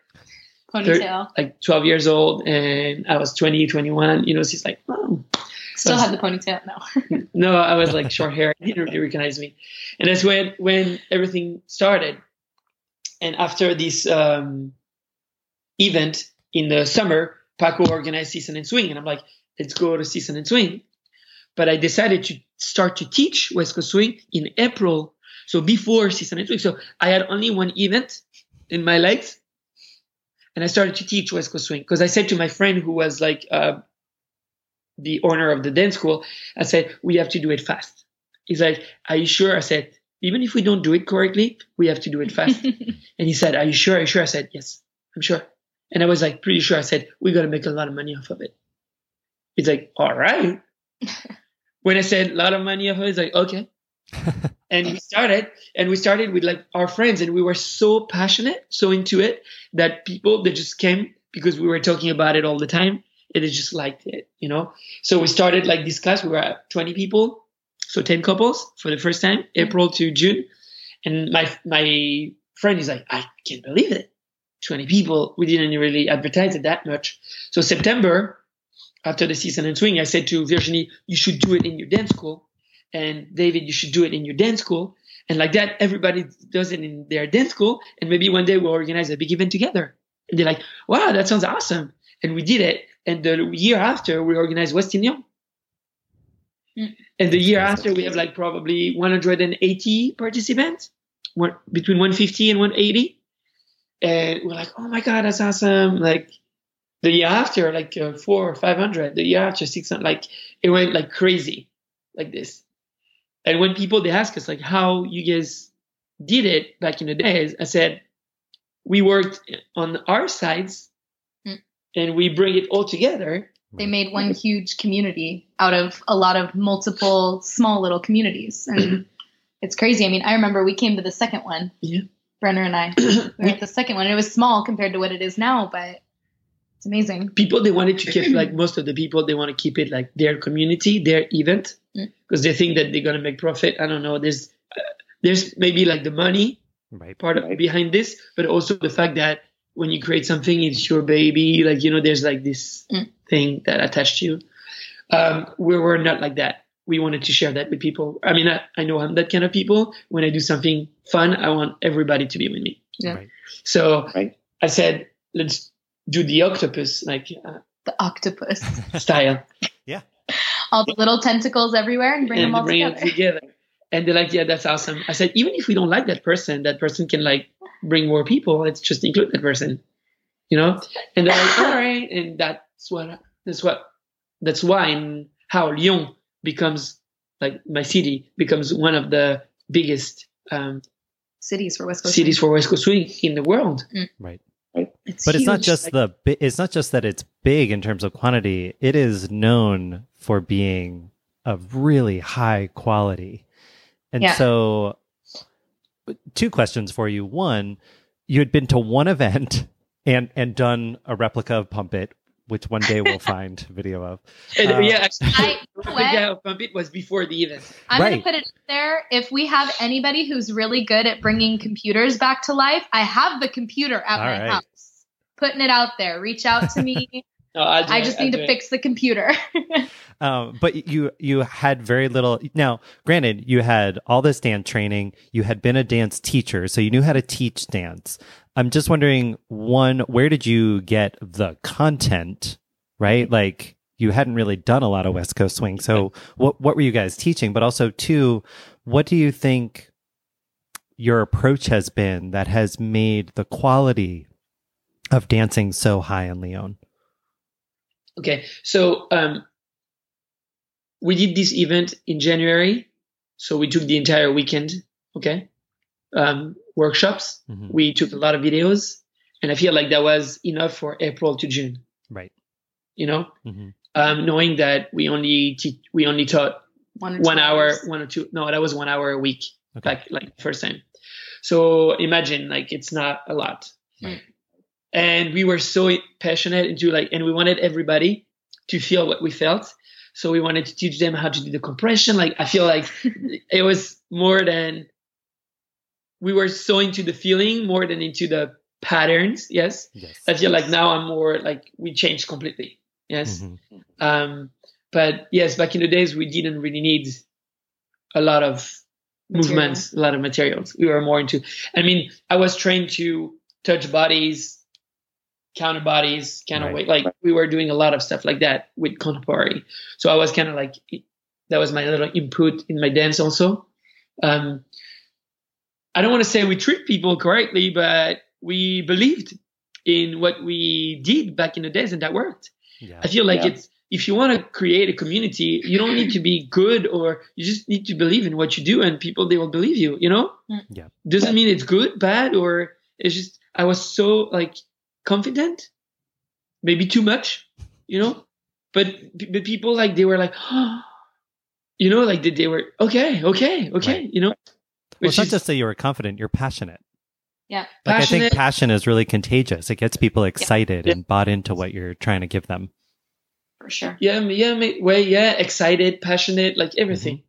ponytail, like 12 years old and I was 20, 21. You know, she's like, oh. Still had the ponytail? No. no, I was like short hair. He didn't really recognize me. And that's when, when everything started. And after this um, event in the summer, Paco organized Season and Swing. And I'm like, let's go to Season and Swing but I decided to start to teach West Coast Swing in April. So before season and swing. So I had only one event in my legs. And I started to teach West Coast Swing because I said to my friend who was like uh, the owner of the dance school, I said, we have to do it fast. He's like, are you sure? I said, even if we don't do it correctly, we have to do it fast. and he said, are you sure? Are you sure? I said, yes, I'm sure. And I was like, pretty sure. I said, we got to make a lot of money off of it. He's like, all right when I said a lot of money off of it, he's like, okay. and we started and we started with like our friends and we were so passionate, so into it that people that just came because we were talking about it all the time and they just liked it, you know? So we started like this class, we were 20 people, so 10 couples for the first time, mm-hmm. April to June. And my my friend is like, I can't believe it. 20 people. We didn't really advertise it that much. So September, after the season and swing, I said to Virginie, you should do it in your dance school. And David, you should do it in your dance school. And like that, everybody does it in their dance school. And maybe one day we'll organize a big event together. And they're like, wow, that sounds awesome. And we did it. And the year after, we organized West In Lyon. Mm. And the year after, we have like probably 180 participants, between 150 and 180. And we're like, oh my God, that's awesome. Like, the year after like uh, four or five hundred the year after six hundred like it went like crazy like this and when people they ask us like how you guys did it back in the days i said we worked on our sides mm. and we bring it all together. They made one huge community out of a lot of multiple small little communities. And it's crazy. I mean i remember we came to the second one. Yeah. Brennar and i. We were at the second one. It was small compared to what it is now but it's amazing. People they wanted to keep like most of the people they want to keep it like their community, their event, because they think that they're gonna make profit. I don't know. There's uh, there's maybe like the money right. part of behind this, but also the fact that when you create something, it's your baby. Like you know, there's like this mm. thing that attached to you. Um, we were not like that. We wanted to share that with people. I mean, I, I know I'm that kind of people. When I do something fun, I want everybody to be with me. Yeah. Right. So right. I said, let's do the octopus like uh, the octopus style. yeah. All the little tentacles everywhere and bring and them all bring together. together. And they're like, yeah, that's awesome. I said, even if we don't like that person, that person can like bring more people. Let's just include that person, you know? And they're like, all right. And that's what, that's what, that's why and how Lyon becomes like my city becomes one of the biggest um, cities for West Coast cities Swing. for West Coast Swing in the world. Mm. Right. It's but huge. it's not just the it's not just that it's big in terms of quantity. It is known for being of really high quality. And yeah. so two questions for you. One, you had been to one event and and done a replica of Pump It, which one day we'll find video of. And, uh, yeah, actually, I, Pump It was before the event. I'm right. going to put it there. If we have anybody who's really good at bringing computers back to life, I have the computer at All my right. house putting it out there. Reach out to me. no, I just need to fix the computer. um, but you you had very little. Now, granted, you had all this dance training. You had been a dance teacher, so you knew how to teach dance. I'm just wondering, one, where did you get the content? Right, like you hadn't really done a lot of West Coast swing. So, what what were you guys teaching? But also, two, what do you think your approach has been that has made the quality of dancing so high in Lyon? Okay, so um, we did this event in January, so we took the entire weekend. Okay, um, workshops. Mm-hmm. We took a lot of videos, and I feel like that was enough for April to June. Right. You know, mm-hmm. um, knowing that we only te- we only taught one, one hour, hours. one or two. No, that was one hour a week. Okay. Like like first time. So imagine like it's not a lot. Right. And we were so passionate into like, and we wanted everybody to feel what we felt. So we wanted to teach them how to do the compression. Like I feel like it was more than we were so into the feeling more than into the patterns. Yes. yes. I feel like now I'm more like we changed completely. Yes. Mm-hmm. Um, but yes, back in the days we didn't really need a lot of movements, a lot of materials. We were more into. I mean, I was trained to touch bodies, counter bodies, kind of right. weight. Like we were doing a lot of stuff like that with contemporary. So I was kind of like that was my little input in my dance also. Um, I don't want to say we treat people correctly, but we believed in what we did back in the days and that worked. Yeah. I feel like yeah. it's if you want to create a community, you don't need to be good or you just need to believe in what you do and people they will believe you, you know? Mm. Yeah. Doesn't mean it's good, bad, or it's just I was so like confident, maybe too much, you know? But but people like they were like, oh, you know, like they, they were okay, okay, okay, right. you know? Well, it's not just that you were confident, you're passionate. Yeah. Like passionate. I think passion is really contagious. It gets people excited yeah. and bought into what you're trying to give them. For sure. Yeah, yeah, way, yeah, excited, passionate, like everything. Mm-hmm.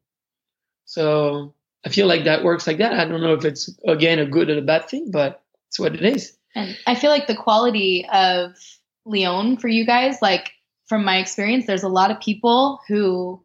So I feel like that works like that. I don't know if it's again a good or a bad thing, but it's what it is. And I feel like the quality of Lyon for you guys, like from my experience, there's a lot of people who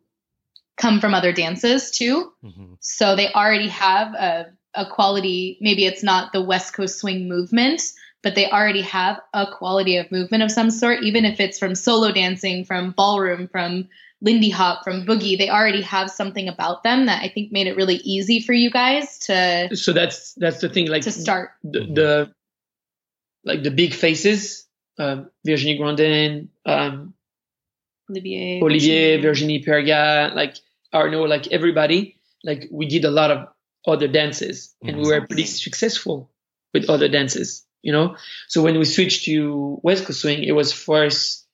come from other dances too. Mm-hmm. So they already have a, a quality, maybe it's not the West Coast swing movement, but they already have a quality of movement of some sort, even if it's from solo dancing, from ballroom, from Lindy Hop, from Boogie. They already have something about them that I think made it really easy for you guys to. So that's that's the thing, like to start the, the like the big faces, um, Virginie Grandin, um, Olivier, Olivier, Virginie Perga, like Arnaud, like everybody, like we did a lot of other dances and we were pretty successful with other dances, you know? So when we switched to West Coast Swing, it was first,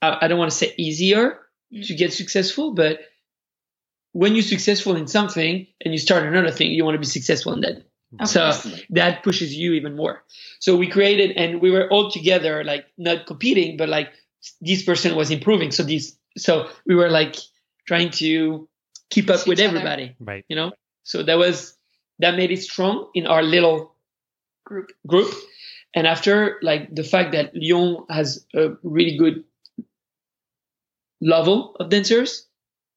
I, I don't want to say easier mm. to get successful, but when you're successful in something and you start another thing, you want to be successful in that. So that pushes you even more. So we created and we were all together, like not competing, but like this person was improving. So this so we were like trying to keep up with everybody, right? You know, so that was that made it strong in our little group group. And after, like the fact that Lyon has a really good level of dancers,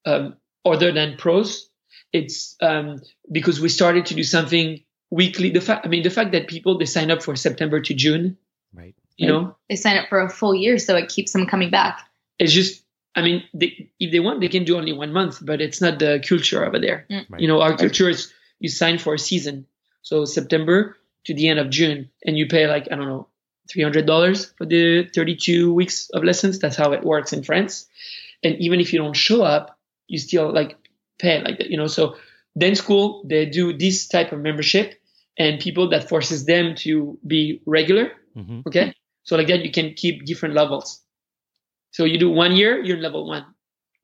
um, other than pros, it's um, because we started to do something weekly. The fact, I mean, the fact that people they sign up for September to June, right? You know, they sign up for a full year, so it keeps them coming back. It's just I mean, they, if they want, they can do only one month, but it's not the culture over there. Mm. Right. You know, our culture is you sign for a season, so September to the end of June, and you pay like I don't know, three hundred dollars for the thirty-two weeks of lessons. That's how it works in France. And even if you don't show up, you still like pay like that. You know, so then school they do this type of membership, and people that forces them to be regular. Mm-hmm. Okay, so like that you can keep different levels. So you do one year, you're in level one.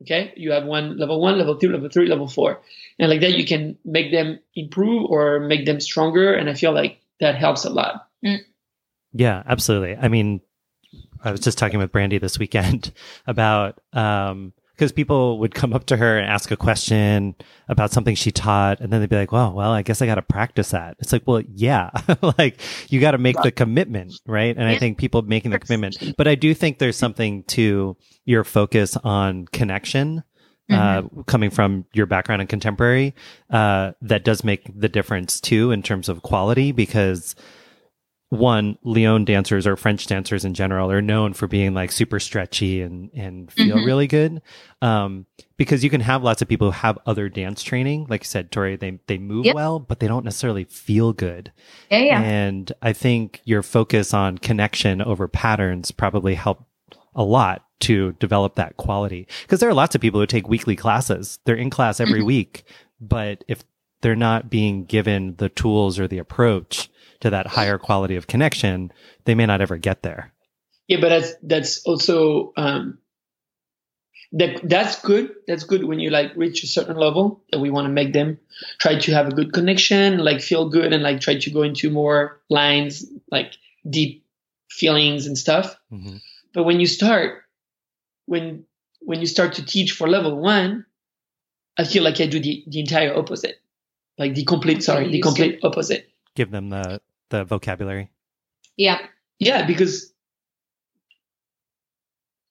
Okay. You have one level one, level two, level three, level four. And like that, you can make them improve or make them stronger. And I feel like that helps a lot. Mm. Yeah, absolutely. I mean, I was just talking with Brandy this weekend about um, because people would come up to her and ask a question about something she taught and then they'd be like well well i guess i got to practice that. It's like well yeah. Like you got to make the commitment right? And i think people making the commitment. But i do think there's something to your focus on connection uh, mm-hmm. coming from your background in contemporary uh, that does make the difference too in terms of quality because one, Lyon dancers or French dancers in general are known for being like super stretchy and, and feel mm-hmm. really good. Um, because you can have lots of people who have other dance training. Like you said, Torri, they, they move yep. well, but they don't necessarily feel good. Yeah, yeah. And I think your focus on connection over patterns probably help a lot to develop that quality. Because there are lots of people who take weekly classes. They're in class every mm-hmm. week, but if they're not being given the tools or the approach to that higher quality of connection, they may not ever get there. Yeah, but that's that's also um, that that's good. That's good when you like reach a certain level that we want to make them try to have a good connection, like feel good, and like try to go into more lines, like deep feelings and stuff. Mm-hmm. But when you start, when when you start to teach for level one, I feel like I do the, the entire opposite, like the complete sorry, the complete opposite. Give them the the vocabulary. Yeah. Yeah, because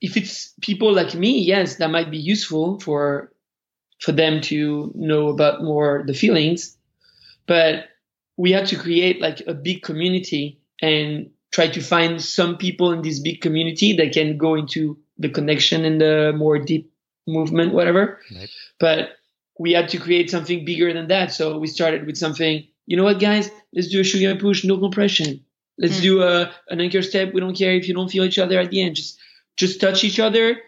if it's people like me, yes, that might be useful for for them to know about more the feelings. But we had to create like a big community and try to find some people in this big community that can go into the connection and the more deep movement, whatever. Right. But we had to create something bigger than that. So we started with something, you know what, guys, let's do a sugar push, no compression. Let's mm. do a, an anchor step. We don't care if you don't feel each other at the end. Just just touch each other,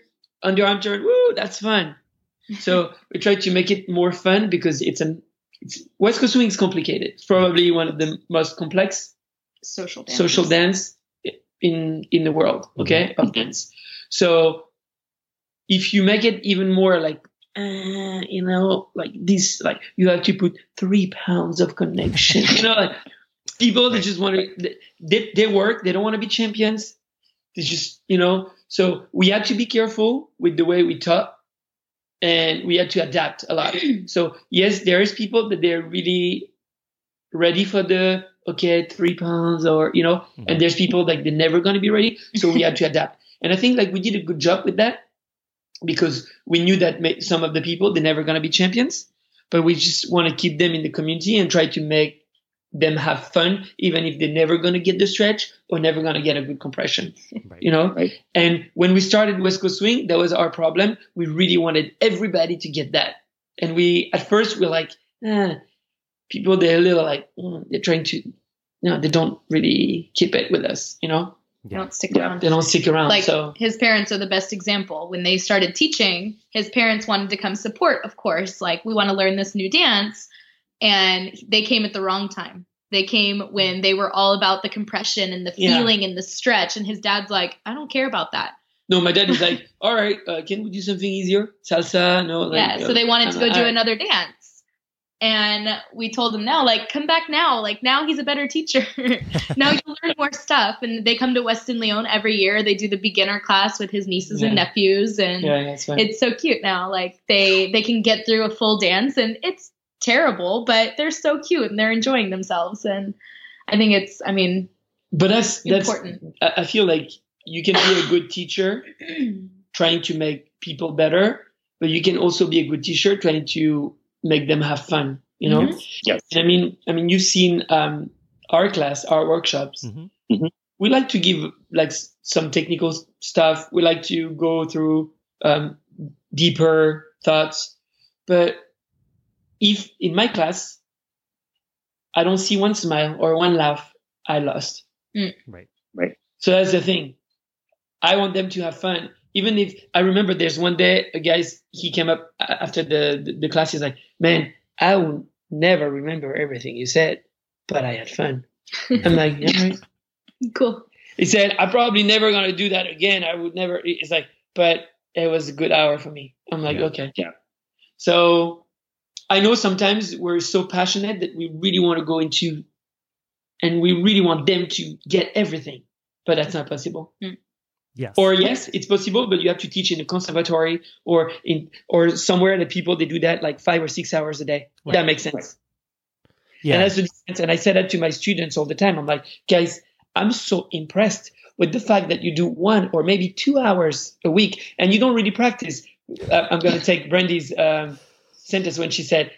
underarm turn. Woo, that's fun. so we try to make it more fun because it's an it's, West Coast swing is complicated. It's probably one of the most complex social dance. social dance in in the world. Okay, mm-hmm. of dance. So if you make it even more like uh, you know, like this, like you have to put three pounds of connection. you know, like people that just want to, they, they work, they don't want to be champions. They just, you know, so we had to be careful with the way we taught and we had to adapt a lot. so yes, there is people that they're really ready for the, okay, three pounds or, you know, mm-hmm. and there's people like they're never going to be ready. So we had to adapt. And I think like we did a good job with that because we knew that some of the people, they're never going to be champions, but we just want to keep them in the community and try to make them have fun, even if they're never going to get the stretch or never going to get a good compression, right. you know? Right. And when we started West Coast Swing, that was our problem. We really wanted everybody to get that. And we, at first, we're like, eh, people, they're a little like, mm, they're trying to, you know, they don't really keep it with us, you know? They don't stick around. They don't stick around. Like so. his parents are the best example. When they started teaching, his parents wanted to come support, of course. Like, we want to learn this new dance and they came at the wrong time. They came when they were all about the compression and the feeling yeah. and the stretch. And his dad's like, I don't care about that. No, my dad is like, all right, uh, can we do something easier? Salsa? No. Like, yeah. So they wanted to go do another dance. And we told him now, like, come back now. Like, now he's a better teacher. now you learn more stuff. And they come to West In Lyon every year. They do the beginner class with his nieces yeah. and nephews. And yeah, it's so cute now. Like, they, they can get through a full dance. And it's terrible, but they're so cute and they're enjoying themselves. And I think it's, I mean, but that's important. That's, I feel like you can be a good teacher trying to make people better, but you can also be a good teacher trying to make them have fun. You know, mm-hmm. yes. I mean, I mean, you've seen um, our class, our workshops. Mm-hmm. Mm-hmm. We like to give like some technical stuff. We like to go through um, deeper thoughts, but if in my class I don't see one smile or one laugh, I lost. Mm. Right. Right. So that's the thing. I want them to have fun. Even if I remember there's one day a guy he came up after the, the, the class, he's like, Man, I will never remember everything you said, but I had fun. I'm like, yeah, right. Cool. He said, I'm probably never gonna do that again. I would never it's like, but it was a good hour for me. I'm like, yeah. okay. Yeah. So I know sometimes we're so passionate that we really want to go into and we really want them to get everything, but that's not possible. Mm. Yes. Or yes, it's possible, but you have to teach in a conservatory or in or somewhere that people they do that like five or six hours a day. Right. That makes sense. Right. Yeah. And that's the difference. And I say that to my students all the time. I'm like, guys, I'm so impressed with the fact that you do one or maybe two hours a week and you don't really practice. Uh, I'm going to take Brandy's um, sentence when she said,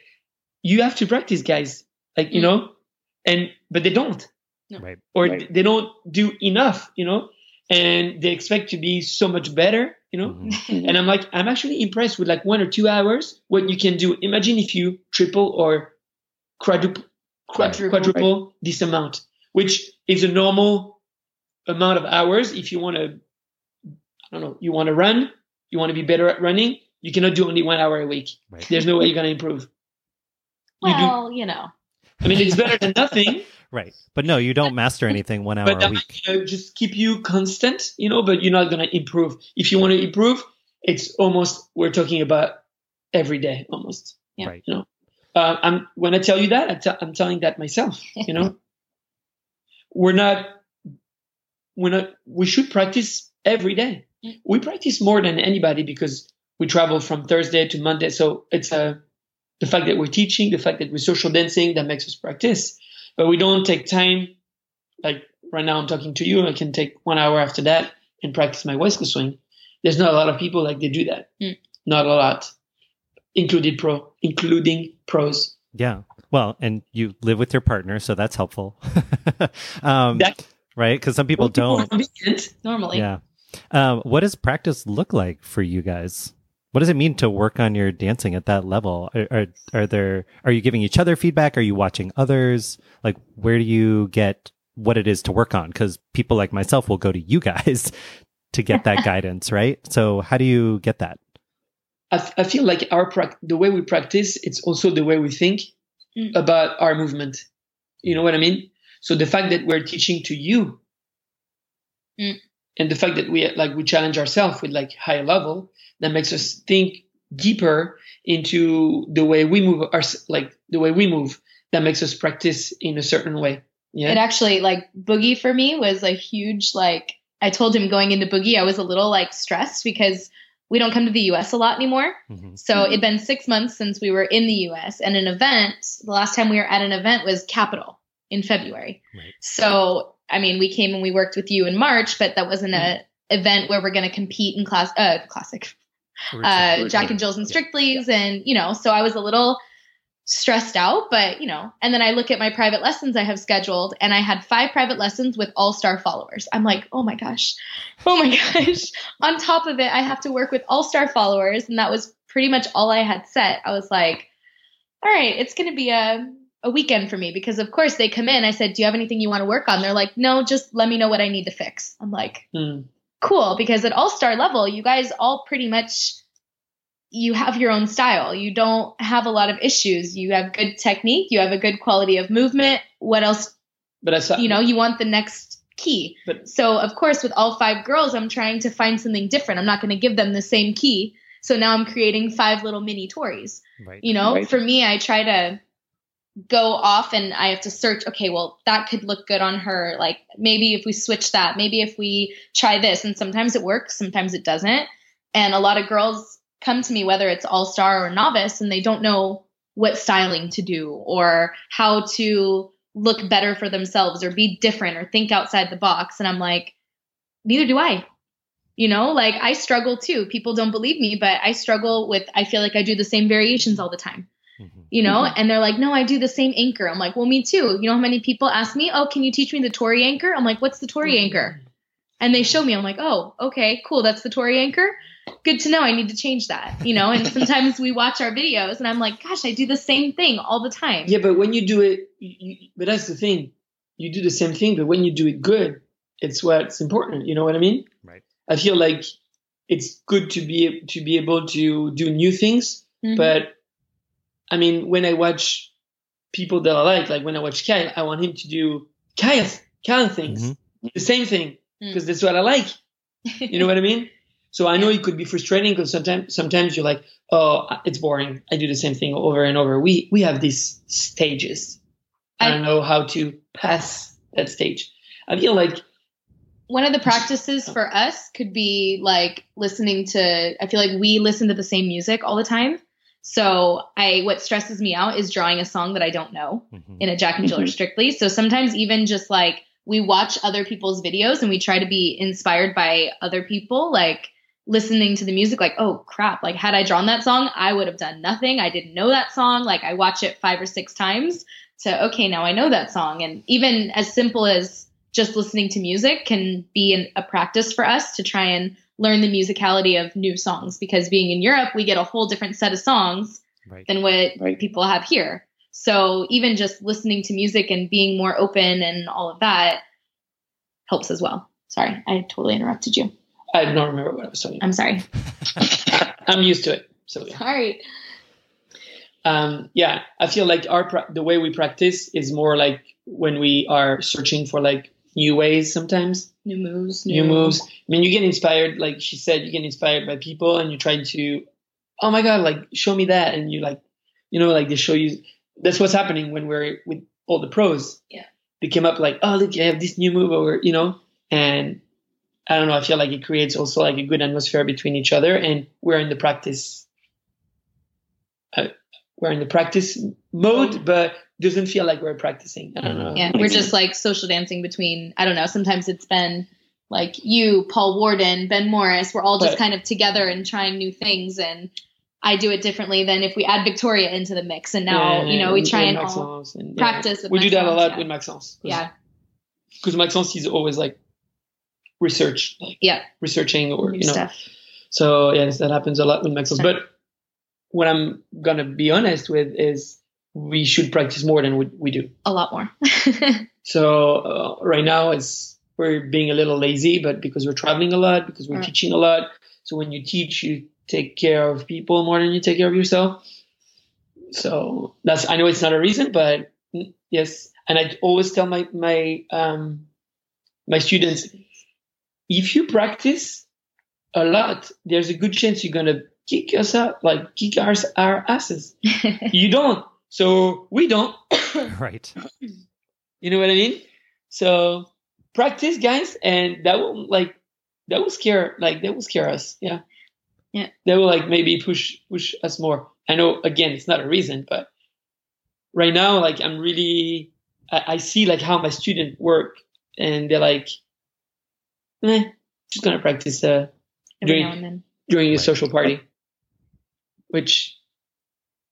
"You have to practice, guys." Like you mm. know, and but they don't, right. or right. they don't do enough, you know, and they expect to be so much better, you know. Mm-hmm. and I'm like, I'm actually impressed with like one or two hours what you can do. Imagine if you triple or quadruple, quadruple, quadruple right. this amount, which is a normal amount of hours if you want to. I don't know. You want to run. You want to be better at running you cannot do only one hour a week. Right. There's no way you're going to improve. well, you, you know. I mean, it's better than nothing. right. But no, you don't master anything one hour but a week. Might, just keep you constant, you know, but you're not going to improve. If you want to improve, it's almost, we're talking about every day almost. Yeah. Right. You know, uh, I'm, when I tell you that, i t- I'm telling that myself, you know, we're not, we're not, we should practice every day. We practice more than anybody because we travel from Thursday to Monday. So it's a, uh, the fact that we're teaching, the fact that we're social dancing, that makes us practice. But we don't take time. Like right now, I'm talking to you. I can take one hour after that and practice my West Coast swing. There's not a lot of people like they do that. Mm. Not a lot, including pro, including pros. Yeah. Well, and you live with your partner, so that's helpful. um, that, right? Because some people don't. Normally. Yeah. Um, what does practice look like for you guys? What does it mean to work on your dancing at that level? Are, are, are there are you giving each other feedback? Are you watching others? Like where do you get what it is to work on? Because people like myself will go to you guys to get that guidance, right? So how do you get that? I, I feel like our pra- the way we practice, it's also the way we think mm. about our movement. You know what I mean? So the fact that we're teaching to you, mm. And the fact that we like we challenge ourselves with like higher level, that makes us think deeper into the way we move our like the way we move that makes us practice in a certain way yeah it actually like boogie for me was a huge like i told him going into boogie i was a little like stressed because we don't come to the us a lot anymore mm-hmm. so it'd been six months since we were in the us and an event the last time we were at an event was capital in february right. so i mean we came and we worked with you in march but that wasn't mm-hmm. a event where we're going to compete in class uh classic uh, Jack and Jill's and Strictly's, and you know, so I was a little stressed out, but you know, and then I look at my private lessons I have scheduled, and I had five private lessons with all star followers. I'm like, oh my gosh, oh my gosh. On top of it, I have to work with all star followers, and that was pretty much all I had set. I was like, all right, it's going to be a a weekend for me because of course they come in. I said, do you have anything you want to work on? They're like, no, just let me know what I need to fix. I'm like, mm cool because at all star level, you guys all pretty much you have your own style. You don't have a lot of issues. You have good technique. You have a good quality of movement. What else? But I saw, you know, you want the next key. But, so of course, with all five girls, I'm trying to find something different. I'm not going to give them the same key. So now I'm creating five little mini Torris. Right. You know, right. for me, I try to go off and I have to search, okay, well, that could look good on her. Like maybe if we switch that, maybe if we try this. And sometimes it works, sometimes it doesn't. And a lot of girls come to me, whether it's all star or novice, and they don't know what styling to do or how to look better for themselves or be different or think outside the box. And I'm like, neither do I. You know, like I struggle too. People don't believe me, but I struggle with, I feel like I do the same variations all the time mm-hmm. you know? Mm-hmm. and they're like no i do the same anchor. I'm like well me too. You know how many people ask me oh can you teach me the Torri anchor i'm like what's the Torri mm-hmm. anchor? And they show me. I'm like oh okay cool. That's the Torri anchor. Good to know. I need to change that you know? And sometimes we watch our videos and i'm like gosh i do the same thing all the time. Yeah but when you do it you, but that's the thing. You do the same thing but when you do it good it's what's important. You know what i mean? Right. I feel like it's good to be to be able to do new things mm-hmm. but I mean, when I watch people that I like, like when I watch Kyle, I want him to do Kyle, Kyle things, mm-hmm. the same thing, because mm. that's what I like. You know what I mean? So I know it could be frustrating because sometimes sometimes you're like, oh, it's boring. I do the same thing over and over. We we have these stages. I, I don't know how to pass that stage. I feel like one of the practices for us could be like listening to. I feel like we listen to the same music all the time. So I what stresses me out is drawing a song that I don't know mm-hmm. in a Jack and Jill or mm-hmm. Strictly. So sometimes even just like we watch other people's videos and we try to be inspired by other people, like listening to the music, like, oh crap, like had I drawn that song, I would have done nothing. I didn't know that song. Like I watch it five or six times to okay, now I know that song. And even as simple as just listening to music can be an, a practice for us to try and learn the musicality of new songs because being in Europe, we get a whole different set of songs right. than what right. people have here. So even just listening to music and being more open and all of that helps as well. Sorry, I totally interrupted you. I don't remember what I was talking. I'm sorry. I'm used to it. So yeah. Sorry. um, yeah, I feel like our pra- the way we practice is more like when we are searching for like new ways sometimes new moves new, new moves. I mean you get inspired like she said you get inspired by people and you try to oh my god like show me that. And you like you know like they show you that's what's happening when we're with all the pros. Yeah. They came up like oh look i have this new move or you know? And i don't know i feel like it creates also like a good atmosphere between each other and we're in the practice uh, we're in the practice mode mm. but doesn't feel like we're practicing. I don't know. Yeah, we're just like social dancing between. I don't know. Sometimes it's been like you, Paul Warden, Ben Morris. We're all just kind of together and trying new things. And I do it differently than if we add Victoria into the mix. And now, yeah, you know, we try and, and all and, yeah. practice. we do that a lot yeah. with Maxence. Yeah. Because Maxence is always like research, like yeah, researching or new you know. Stuff. So yes, that happens a lot with Maxence. But what I'm gonna be honest with is we should practice more than we, we do. A lot more. so uh, right now it's we're being a little lazy, but because we're traveling a lot, because we're right. teaching a lot. So when you teach, you take care of people more than you take care of yourself. So that's I know it's not a reason, but yes. And I always tell my my um, my students, if you practice a lot, there's a good chance you're gonna kick us out, like kick our, our asses. you don't. So we don't. right. You know what I mean? So practice, guys, and that will like that will scare like that will scare us. Yeah. Yeah. That will like maybe push push us more. I know again it's not a reason, but right now like I'm really I, I see like how my students work and they're like, eh, just gonna practice uh Every during during a right. social party. Which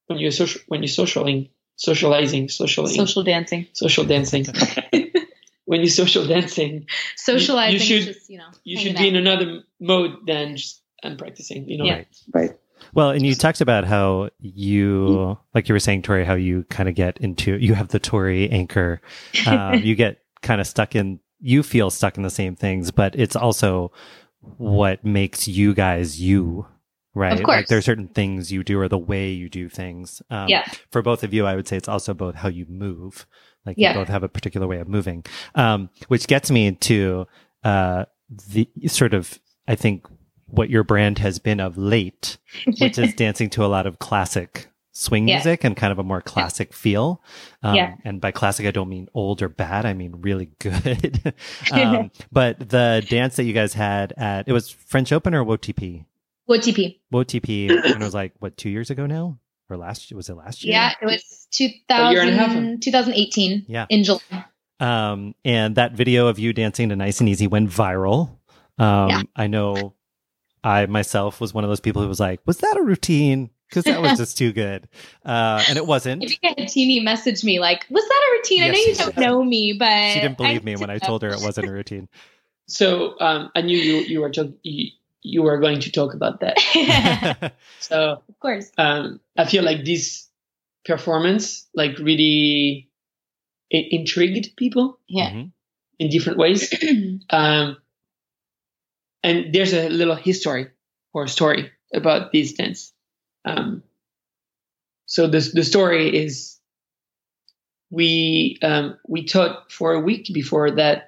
when you're social when you're socialing socializing socializing social dancing. Social dancing. When you're social dancing socializing you, you should just, you know you should be out. in another mode than just I'm practicing you know? Yeah. right. Right well and you talked about how you like you were saying Torri how you kind of get into you have the Torri anchor. Um, you get kind of stuck in you feel stuck in the same things but it's also what makes you guys you right? Of course. Like there are certain things you do or the way you do things. Um, yeah. For both of you, I would say it's also both how you move. Like yeah. you both have a particular way of moving, um, which gets me to uh, the sort of, I think, what your brand has been of late, which is dancing to a lot of classic swing Yeah. music and kind of a more classic feel. Um, Yeah. And by classic, I don't mean old or bad. I mean really good. um, but the dance that you guys had at, it was French Open or WOTP? WOTP. WOTP, and it was like, what, two years ago now? Or last, was it last year? Yeah, it was A year and a half. 2000, 2018 Yeah. in July. Um, and that video of you dancing to Nice and Easy went viral. Um, Yeah. I know I myself was one of those people who was like, was that a routine? Because that was just too good. Uh, and it wasn't. I think I had Teeny message me like, "Was that a routine? I know you don't yes. know me, but She didn't believe me need when to I told her it wasn't a routine. so um I knew you you were talk, you, you were going to talk about that so of course. um I feel like this performance like really it intrigued people Yeah. Mhm. in different ways um and there's a little history or story about these dance. Um, so the the story is we um, we taught for a week before that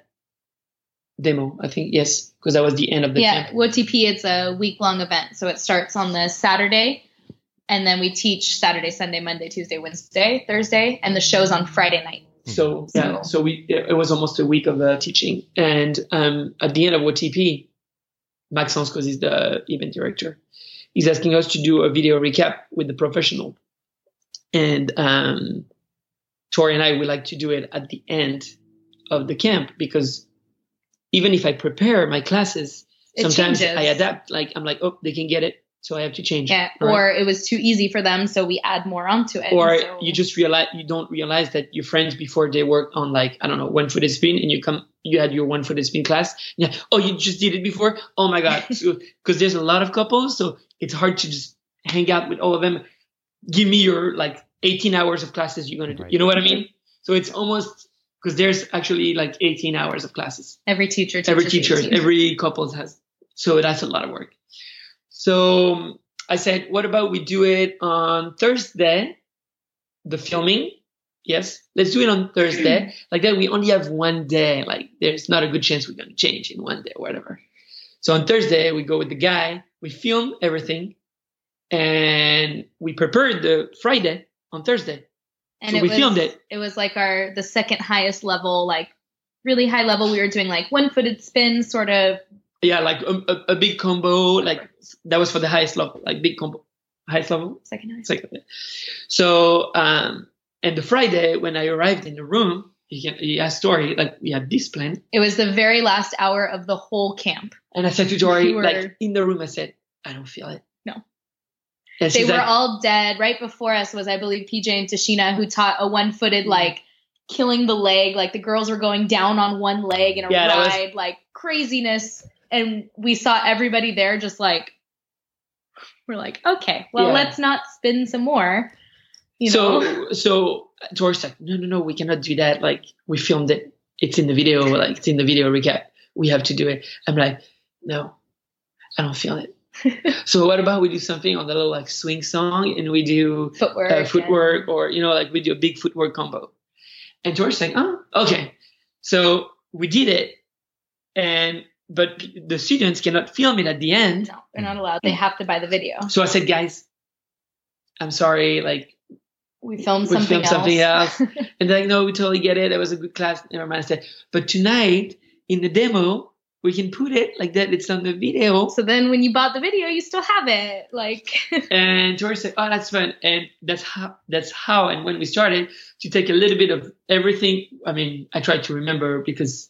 demo. I think yes, because that was the end of the camp. yeah, camp. WOTP it's a week long event, so it starts on the Saturday, and then we teach Saturday, Sunday, Monday, Tuesday, Wednesday, Thursday, and the show's on Friday night. So yeah, so we it was almost a week of uh, teaching, and um, at the end of WOTP, Maxence, because he's the event director, he's asking us to do a video recap with the professional, and um, Torri and I we like to do it at the end of the camp because even if I prepare my classes, It sometimes changes. I adapt. Like I'm like, oh, they can get it, so I have to change. Yeah, right? or it was too easy for them, so we add more onto it. or so- you just realize you don't realize that your friends before they work on like I don't know one footed spin and you come you had your one footed spin class yeah oh you just did it before oh my god because there's a lot of couples so it's hard to just hang out with all of them give me your like 18 hours of classes you're gonna do Right. you know what I mean so it's almost because there's actually like 18 hours of classes every teacher, every teaches teacher, every couple has. So that's a lot of work. So I said, what about we do it on Thursday the filming. Yes, let's do it on Thursday. Mm-hmm. like that, we only have one day. Like there's not a good chance we're gonna change in one day or whatever. So on Thursday, we go with the guy. We film everything, and we prepare the Friday on Thursday. And so we was, filmed it. It was like our the second highest level, like really high level. We were doing like one footed spin, sort of. Yeah, like a, a, a big combo. Like that was for the highest level, like big combo, highest level. Second highest. Second. So um, and the Friday when I arrived in the room, he, he asked Torri like we had this plan. It was the very last hour of the whole camp. And I said to Torri, we were, like in the room, I said, I don't feel it. No. And they were like, all dead. Right before us was, I believe, PJ and Tashina, who taught a one footed, mm-hmm. like, killing the leg. Like, the girls were going down on one leg in a yeah, ride, was, like, craziness. And we saw everybody there just like, we're like, okay, well, yeah. let's not spin some more. You know? So, so Torri's like, no, no, no, we cannot do that. Like, we filmed it. It's in the video. Like, it's in the video recap. We have to do it. I'm like, no, I don't feel it. so what about we do something on the little like swing song and we do footwork, uh, footwork or you know like we do a big footwork combo. And George saying, oh, okay. So we did it, and but the students cannot film it at the end. No, they're not allowed. They have to buy the video. So I said, guys, I'm sorry, like we filmed we something filmed else. something else. and they're like, no, we totally get it. It was a good class. Never mind. I said, but tonight in the demo, we can put it like that. It's on the video. So then when you bought the video, you still have it. Like And George said, Oh, that's fun. And that's how that's how and when we started to take a little bit of everything. I mean, I tried to remember because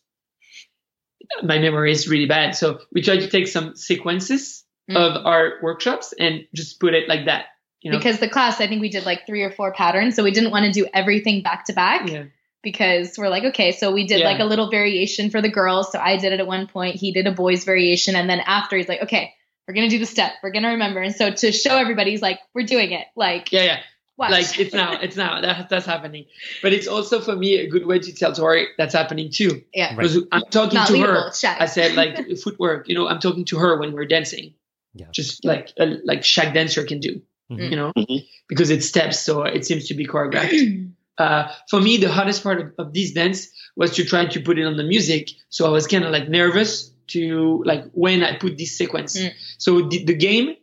my memory is really bad. So we tried to take some sequences mm. of our workshops and just put it like that. You know? Because the class, I think we did like three or four patterns, so we didn't want to do everything back to back. Yeah because we're like, okay, so we did yeah. like a little variation for the girls. So I did it at one point. He did a boys variation. And then after he's like, okay, we're going to do the step. We're going to remember. And so to show everybody, he's like, we're doing it. Like, yeah, yeah. Watch. Like it's now, it's now that, that's happening. But it's also for me a good way to tell Torri that's happening too. Yeah. Because right. I'm talking Not to her. I said like footwork, you know, I'm talking to her when we're dancing. Yeah. Just like a, like shag dancer can do, mm-hmm. you know, mm-hmm. because it's steps. So it seems to be choreographed. Uh, for me, the hardest part of, of this dance was to try to put it on the music. So I was kind of like nervous to like when I put this sequence. Mm. So the, the, game,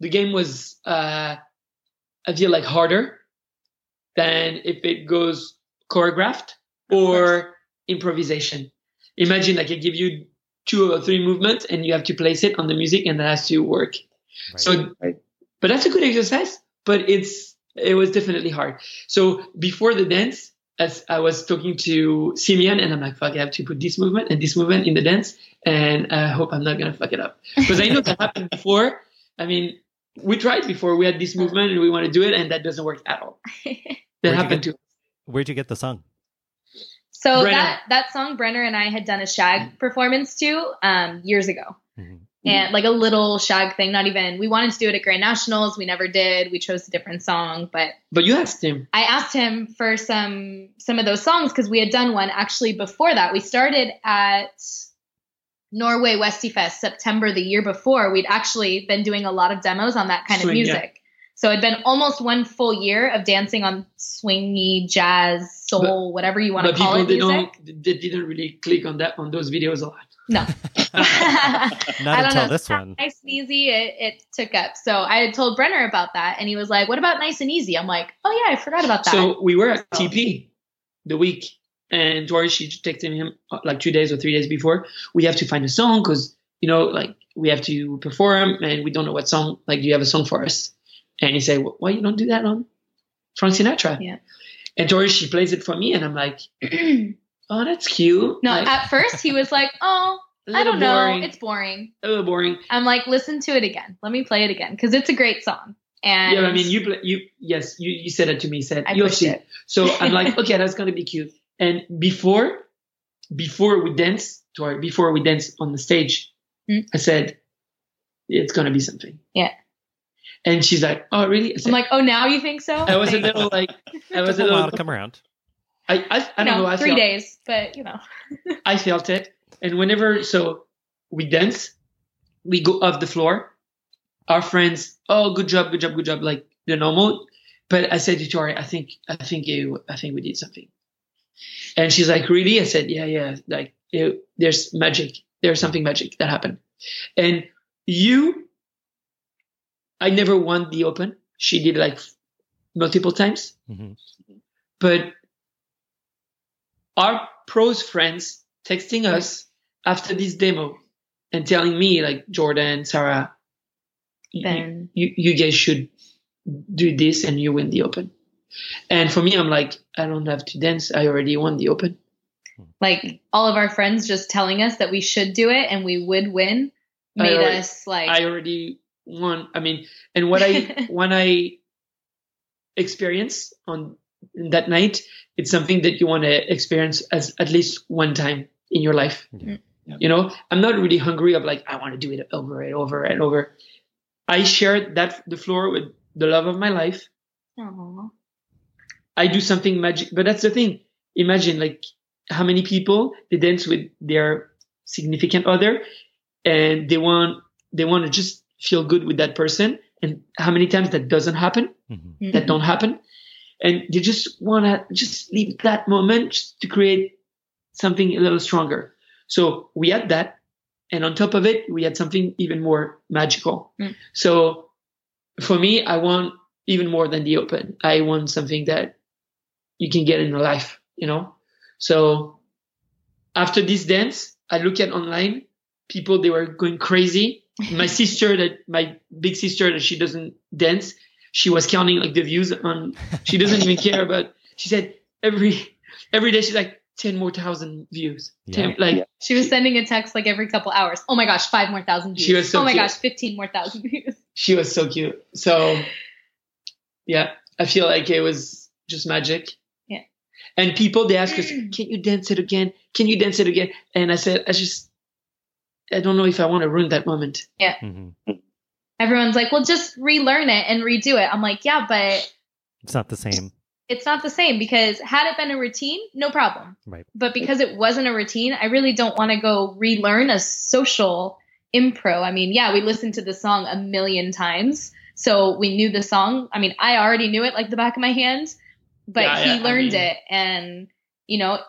the game was, uh, I feel like harder than if it goes choreographed or improvisation. Imagine like I give you two or three movements and you have to place it on the music and that has to work. Right. So, but that's a good exercise, but it's, it was definitely hard. So before the dance, as I was talking to Simeon, and I'm like, fuck, I have to put this movement and this movement in the dance, and I hope I'm not gonna fuck it up because I know that happened before. I mean, we tried before. We had this movement and we want to do it, and that doesn't work at all. That where'd happened get, to. Where'd you get the song? So Brennar. that that song, Brennar and I had done a shag performance to um, years ago. Mm-hmm and like a little shag thing. Not even we wanted to do it at Grand Nationals. We never did. We chose a different song, but but you asked him. I asked him for some some of those songs because we had done one actually before that. We started at Norway Westies September the year before. We'd actually been doing a lot of demos on that kind Swing, of music. Yeah. So it'd been almost one full year of dancing on swingy, jazz, soul, but, whatever you want to call it. People They, they didn't really click on that on those videos a lot. No. Not until know. this one. Nice and easy, it, it, took up. So I had told Brennar about that, and he was like, "What about nice and easy?" I'm like, "Oh yeah, I forgot about that." So we were at TP the week, and Torri she texted him uh, like two days or three days before. We have to find a song because you know, like we have to perform, and we don't know what song. Like, do you have a song for us? And he said, "Why you don't do that on Frank Sinatra?" Yeah. And Torri she plays it for me, and I'm like. oh, that's cute. No, like, at first he was like, oh, I don't boring. know, it's boring. A little boring. I'm like, listen to it again. Let me play it again because it's a great song. And yeah, I mean, you play, you yes, you, you said it to me. Said you'll see. It. So I'm like, okay, that's gonna be cute. And before, before we dance, to our, before we dance on the stage, mm-hmm. I said, it's gonna be something. Yeah. And she's like, "Oh, really?" Said, I'm like, "Oh, now you think so?" I was a little like, I was a little. to come around. I I, I don't know. I three felt, days, but you know. I felt it, and whenever so we dance, we go off the floor. Our friends, oh, good job, good job, good job, like the normal. But I said to Torri, I think, I think you, I think we did something. And she's like, really? I said, yeah, yeah. Like it, there's magic. There's something magic that happened. And you, I never won the open. She did like multiple times. Mm-hmm. But our pros friends texting us after this demo and telling me like Jordan, Sarah, ben. You, you, you guys should do this and you win the open. And for me, I'm like, I don't have to dance. I already won the open. Like all of our friends just telling us that we should do it and we would win made already, us like I already won. I mean, and what I when I experience on that night, it's something that you want to experience as at least one time in your life. Yeah. You know, I'm not really hungry of like I want to do it over and over and over. I share that the floor with the love of my life. Aww. I do something magic, but that's the thing. Imagine like how many people they dance with their significant other and they want they want to just feel good with that person and how many times that doesn't happen mm-hmm. that don't happen and you just want to just leave that moment to create something a little stronger. So we had that and on top of it we had something even more magical. Mm. so for me i want even more than the open. I want something that you can get in your life you know? So after this dance i look at online people they were going crazy. My sister that my big sister that she doesn't dance she was counting like the views on she doesn't even care about she said every every day she's like 10 more thousand views. Yeah. 10, like she was sending a text like every couple hours. Oh my gosh, five more thousand views. She was so oh my cute. gosh, 15 more thousand views. She was so cute. So yeah, I feel like it was just magic. Yeah. And people they ask us, "Can you dance it again? Can you dance it again?" And I said, "I just I don't know if I want to ruin that moment." Yeah. Mm-hmm. Everyone's like, "Well, just relearn it and redo it." I'm like, "Yeah, but it's not the same." it's not the same because had it been a routine, no problem. Right. But because it wasn't a routine, I really don't want to go relearn a social impro. I mean, yeah, we listened to the song a million times. So we knew the song. I mean, I already knew it like the back of my hand, but yeah, he yeah, learned I mean, it. And, you know,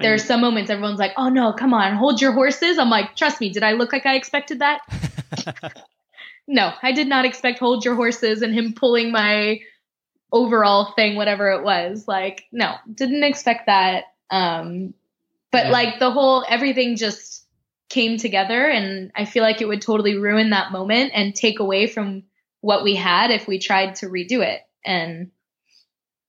there are some moments everyone's like, oh no, come on, hold your horses. I'm like, trust me, did I look like I expected that? no, I did not expect hold your horses and him pulling my overall thing, whatever it was. Like, no, didn't expect that. Um, but yeah. like the whole everything just came together, and I feel like it would totally ruin that moment and take away from what we had if we tried to redo it. And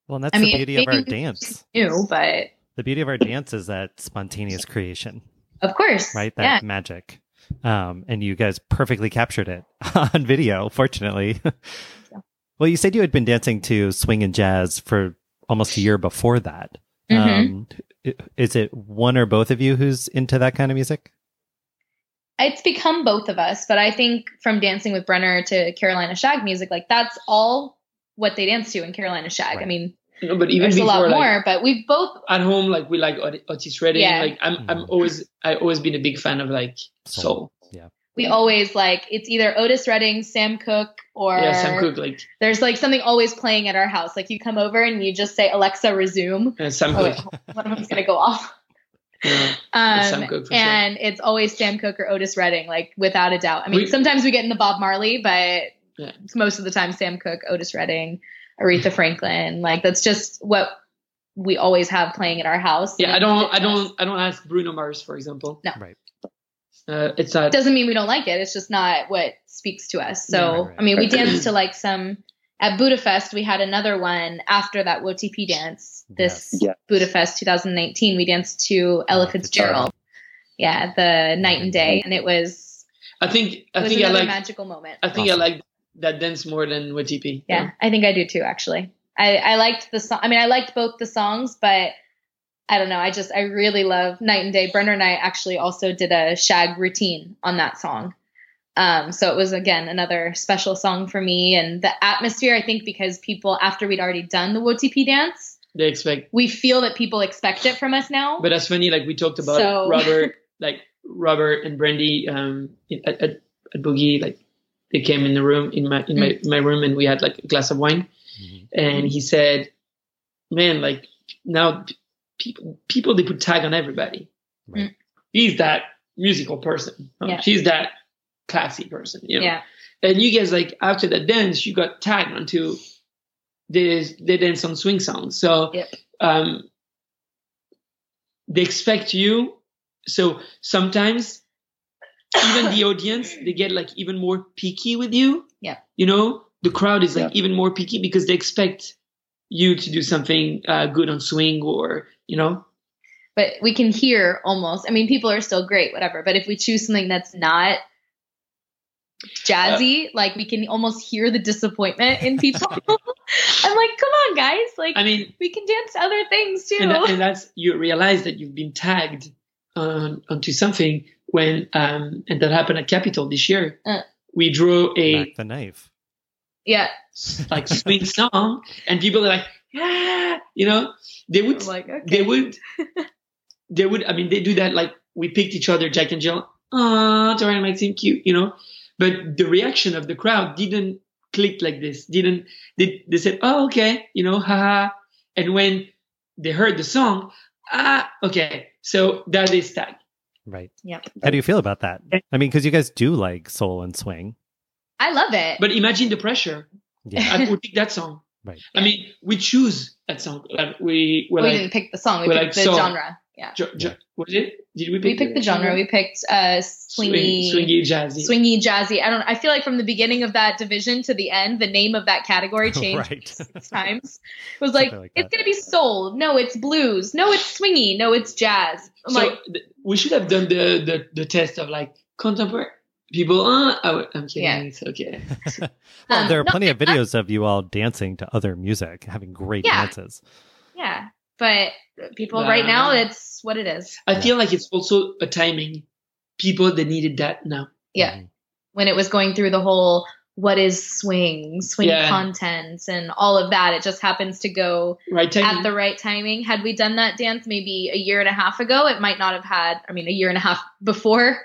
well, and that's I the mean, beauty of our dance. New, but the beauty of our dance is that spontaneous creation. Of course, right? That yeah. magic. Um, and you guys perfectly captured it on video, fortunately. Well, you said you had been dancing to swing and jazz for almost a year before that. Mm-hmm. Um, is it one or both of you who's into that kind of music? It's become both of us, but I think from dancing with Brennar to Carolina Shag music, like that's all what they dance to in Carolina Shag. Right. I mean, no, but even there's before, a lot like, more. But we've both at home, like we like Otis Redding. Yeah. Like I'm, I'm mm-hmm. always, I always been a big fan of like soul. soul. Yeah we always like it's either Otis Redding, Sam Cooke, or yeah, Sam Cooke. Like there's like something always playing at our house. Like you come over and you just say Alexa resume. And Sam oh, Cooke. Wait, one of them's gonna go off. Yeah, um, it's and sure. it's always Sam Cooke or Otis Redding, like without a doubt. I mean, we, sometimes we get in the Bob Marley, but yeah. most of the time Sam Cooke, Otis Redding, Aretha Franklin. Like that's just what we always have playing at our house. Yeah, I don't, I don't, I don't ask Bruno Mars, for example. No, right. Uh, it's not. Doesn't mean we don't like it. It's just not what speaks to us. So yeah, right, right. I mean, we danced to like some at Budapest. We had another one after that WOTP dance. This yes. Budapest 2019, we danced to Ella Fitzgerald. Yeah, the night and day, and it was. I think I think I like magical moment. I think awesome. I like that dance more than WOTP. Yeah, yeah, I think I do too. Actually, I I liked the song. I mean, I liked both the songs, but I don't know. I just, I really love Night and Day. Brennar and I actually also did a shag routine on that song. Um, so it was, again, another special song for me. And the atmosphere, I think, because people, after we'd already done the WOTP dance, they expect, we feel that people expect it from us now. But that's funny. Like we talked about so, Robert, like Robert and Brandy um, at, at, at Boogie, like they came in the room, in my, in my, mm-hmm. my room, and we had like a glass of wine. Mm-hmm. and he said, "Man, like now people people they put tag on everybody. Right. He's that musical person. Yeah. She's that classy person. You know? Yeah. And you guys like after the dance, you got tagged onto this they dance on swing songs. So yep. um, they expect you. So sometimes even the audience they get like even more picky with you. Yeah. You know, the crowd is like yeah. even more picky because they expect you to do something uh, good on swing or you know but we can hear almost i mean people are still great whatever but if we choose something that's not jazzy uh, like we can almost hear the disappointment in people i'm like come on guys like i mean we can dance other things too and, and that's you realize that you've been tagged on, onto something when um and that happened at capitol this year. Uh, we drew a Mack the knife. Yeah. like swing song and people are like yeah you know? They would like, okay. they would they would i mean they do that like we picked each other jack and jill. Oh Torri and Maxime cute you know? But the reaction of the crowd didn't click like this didn't they, they said oh okay you know haha and when they heard the song ah okay so that is tag right yeah how do you feel about that i mean because you guys do like soul and swing I love it. But imagine the pressure. Yeah. I would pick that song. Right. I mean, we choose that song. Like we we like, didn't pick the song. We picked like, the so, genre. Yeah. Jo- jo- was it? Did we pick? We picked the, the genre. genre. We picked uh, swingy, Swing, swingy, jazzy. Swingy, jazzy. I don't. I feel like from the beginning of that division to the end, the name of that category changed right. six times. It was like, like it's gonna be soul. No, it's blues. No, it's swingy. No, it's jazz. I'm so like, th- we should have done the the, the test of like contemporary people uh, oh, i'm kidding yeah. it's okay well, um, there are plenty of videos of you all dancing to other music having great yeah. dances yeah but people right now it's what it is i feel like it's also a timing people that needed that now yeah mm-hmm. when it was going through the whole what is swing swing yeah. content and all of that it just happens to go right at the right timing had we done that dance maybe a year and a half ago it might not have had i mean a year and a half before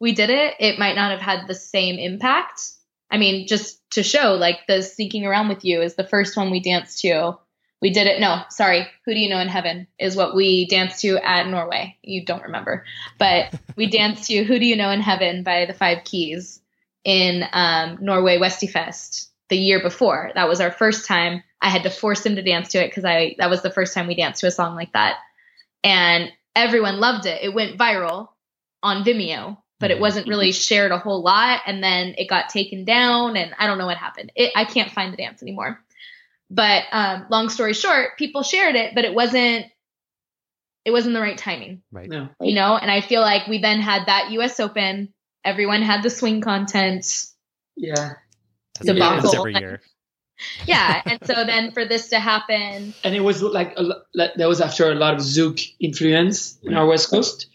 we did it, it might not have had the same impact. I mean, just to show, like the sneaking around with you is the first one we danced to. We did it. No, sorry. Who do you know in heaven is what we danced to at Norway. You don't remember, but we danced to Who Do You Know in Heaven by the Five Keys in um, Norway Westifest the year before. That was our first time. I had to force him to dance to it because I that was the first time we danced to a song like that, and everyone loved it. It went viral on Vimeo but it mm-hmm. wasn't really shared a whole lot. And then it got taken down, and I don't know what happened. It, I can't find the dance anymore. But um, long story short, people shared it, but it wasn't it wasn't the right timing. Right. No. You know, and I feel like we then had that US Open. Everyone had the swing content. Yeah. Debacle. Every year. yeah. And so then for this to happen. And it was like, a, like that was after a lot of Zouk influence in our West Coast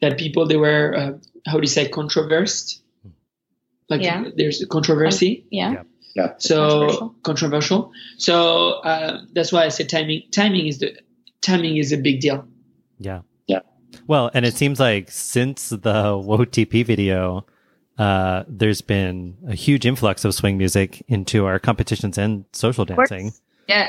that people, they were uh, how do you say controversed? Like yeah. there's a controversy. Um, yeah. Yeah. So controversial. controversial. So uh, that's why I said timing. Timing is the timing is a big deal. Yeah. Yeah. Well, and it seems like since the WOTP video, uh, there's been a huge influx of swing music into our competitions and social dancing. Yeah.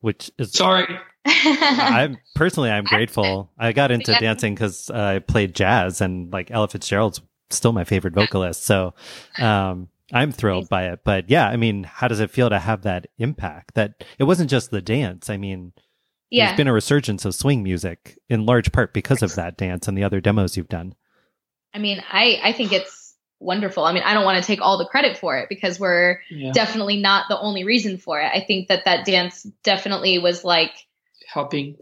Which is sorry. I'm personally, I'm grateful. I got into dancing because uh, I played jazz, and like Ella Fitzgerald's still my favorite vocalist. So, um, I'm thrilled by it. But yeah, I mean, how does it feel to have that impact? That it wasn't just the dance. I mean, yeah. there's been a resurgence of swing music in large part because of that dance and the other demos you've done. I mean, I I think it's wonderful. I mean, I don't want to take all the credit for it because we're yeah. definitely not the only reason for it. I think that that dance definitely was like helping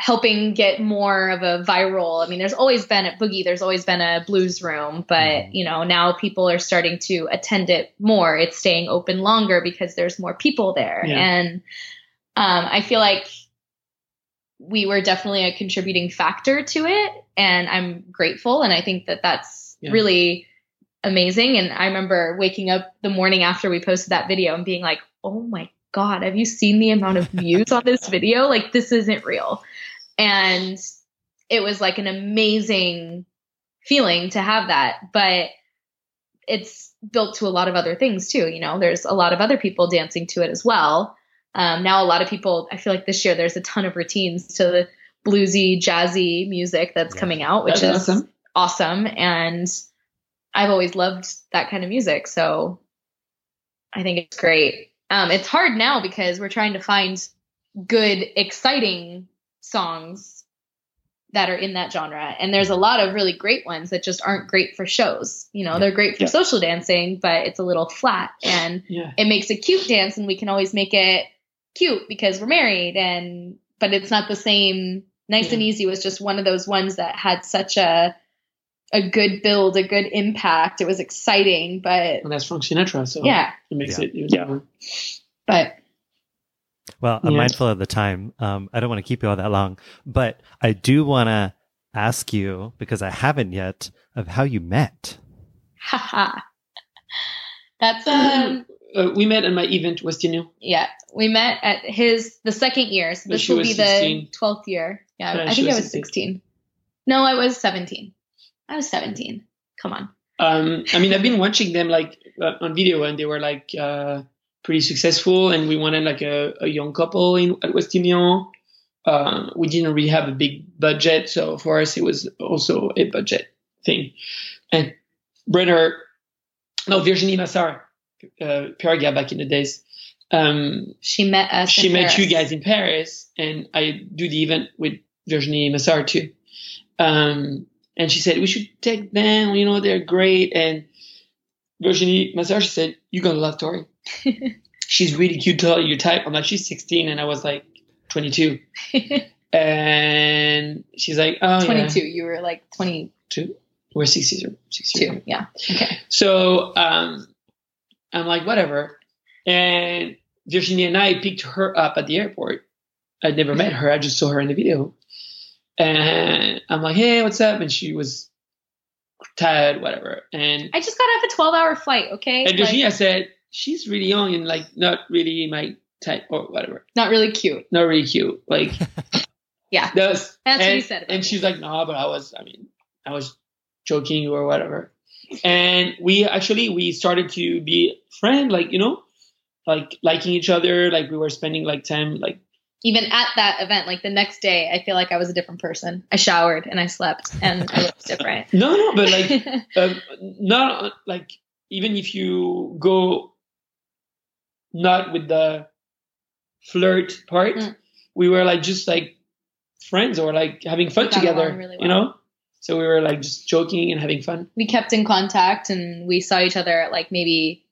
helping get more of a viral. I mean, there's always been at Boogie, there's always been a blues room, but mm-hmm. you know, now people are starting to attend it more. It's staying open longer because there's more people there. Yeah. And um, I feel like we were definitely a contributing factor to it and I'm grateful and I think that that's yeah. really amazing and I remember waking up the morning after we posted that video and being like, "Oh my God, have you seen the amount of views on this video? Like, this isn't real. And it was like an amazing feeling to have that. But it's built to a lot of other things too. You know, there's a lot of other people dancing to it as well. Um, now a lot of people, I feel like this year there's a ton of routines to the bluesy, jazzy music that's yeah. coming out, which that's is awesome. awesome. And I've always loved that kind of music. So I think it's great. Um, it's hard now because we're trying to find good, exciting songs that are in that genre. And there's a lot of really great ones that just aren't great for shows. You know, yeah. they're great for yeah. social dancing, but it's a little flat and yeah. it makes a cute dance and we can always make it cute because we're married and but it's not the same nice and easy was just one of those ones that had such a a good build, a good impact. It was exciting, but and that's Frank Sinatra, so yeah, it makes yeah. it yeah. But well, I'm yeah. mindful of the time. Um, I don't want to keep you all that long, but I do want to ask you because I haven't yet of how you met. Haha. That's um. Uh, we met at my event, West In Lyon. Yeah, we met at his the second year. So this will be 16. the twelfth year. Yeah, I think I was 16. No, I was 17. I was 17. Come on. Um, I mean, I've been watching them like uh, on video, and they were like uh, pretty successful. And we wanted like a, a young couple in at West In Lyon. Um, we didn't really have a big budget, so for us it was also a budget thing. And Brennar, no Virginie Massart, uh, Perga back in the days. Um, she met us. She met Paris. you guys in Paris, and I do the event with Virginie Massart too. Um, and she said we should take them. You know, they're great. And Virginie Massart, she said, "You're gonna love Torri. She's really cute. Tell your type." I'm like, "She's 16," and I was like 22. and she's like, "Oh, 22. Yeah. You were like 22. We're six years, six years. Two. Yeah. Okay. So um, I'm like, whatever. And Virginie and I picked her up at the airport. I'd never met her. I just saw her in the video. And I'm like, hey, what's up? And she was tired, whatever. And I just got off a 12 hour flight, okay? And Virginia like, said, she's really young and like not really my type or whatever. Not really cute. Not really cute. Like, yeah. That was, That's and, what you said. And she's like, no, but I was, I mean, I was joking or whatever. And we actually, we started to be friend, like, you know, like liking each other. Like we were spending like time, like even at that event, like the next day, I feel like I was a different person. I showered and I slept and I looked different. no, no, but like, um, not like even if you go not with the flirt part, mm. we were like just like friends or like having fun together, really well. you know? So we were like just joking and having fun. We kept in contact and we saw each other at like maybe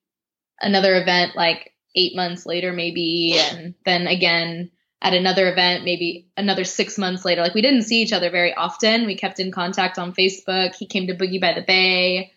another event like eight months later, maybe. And then again, at another event, maybe another six months later. Like we didn't see each other very often. We kept in contact on Facebook. He came to Boogie by the Bay.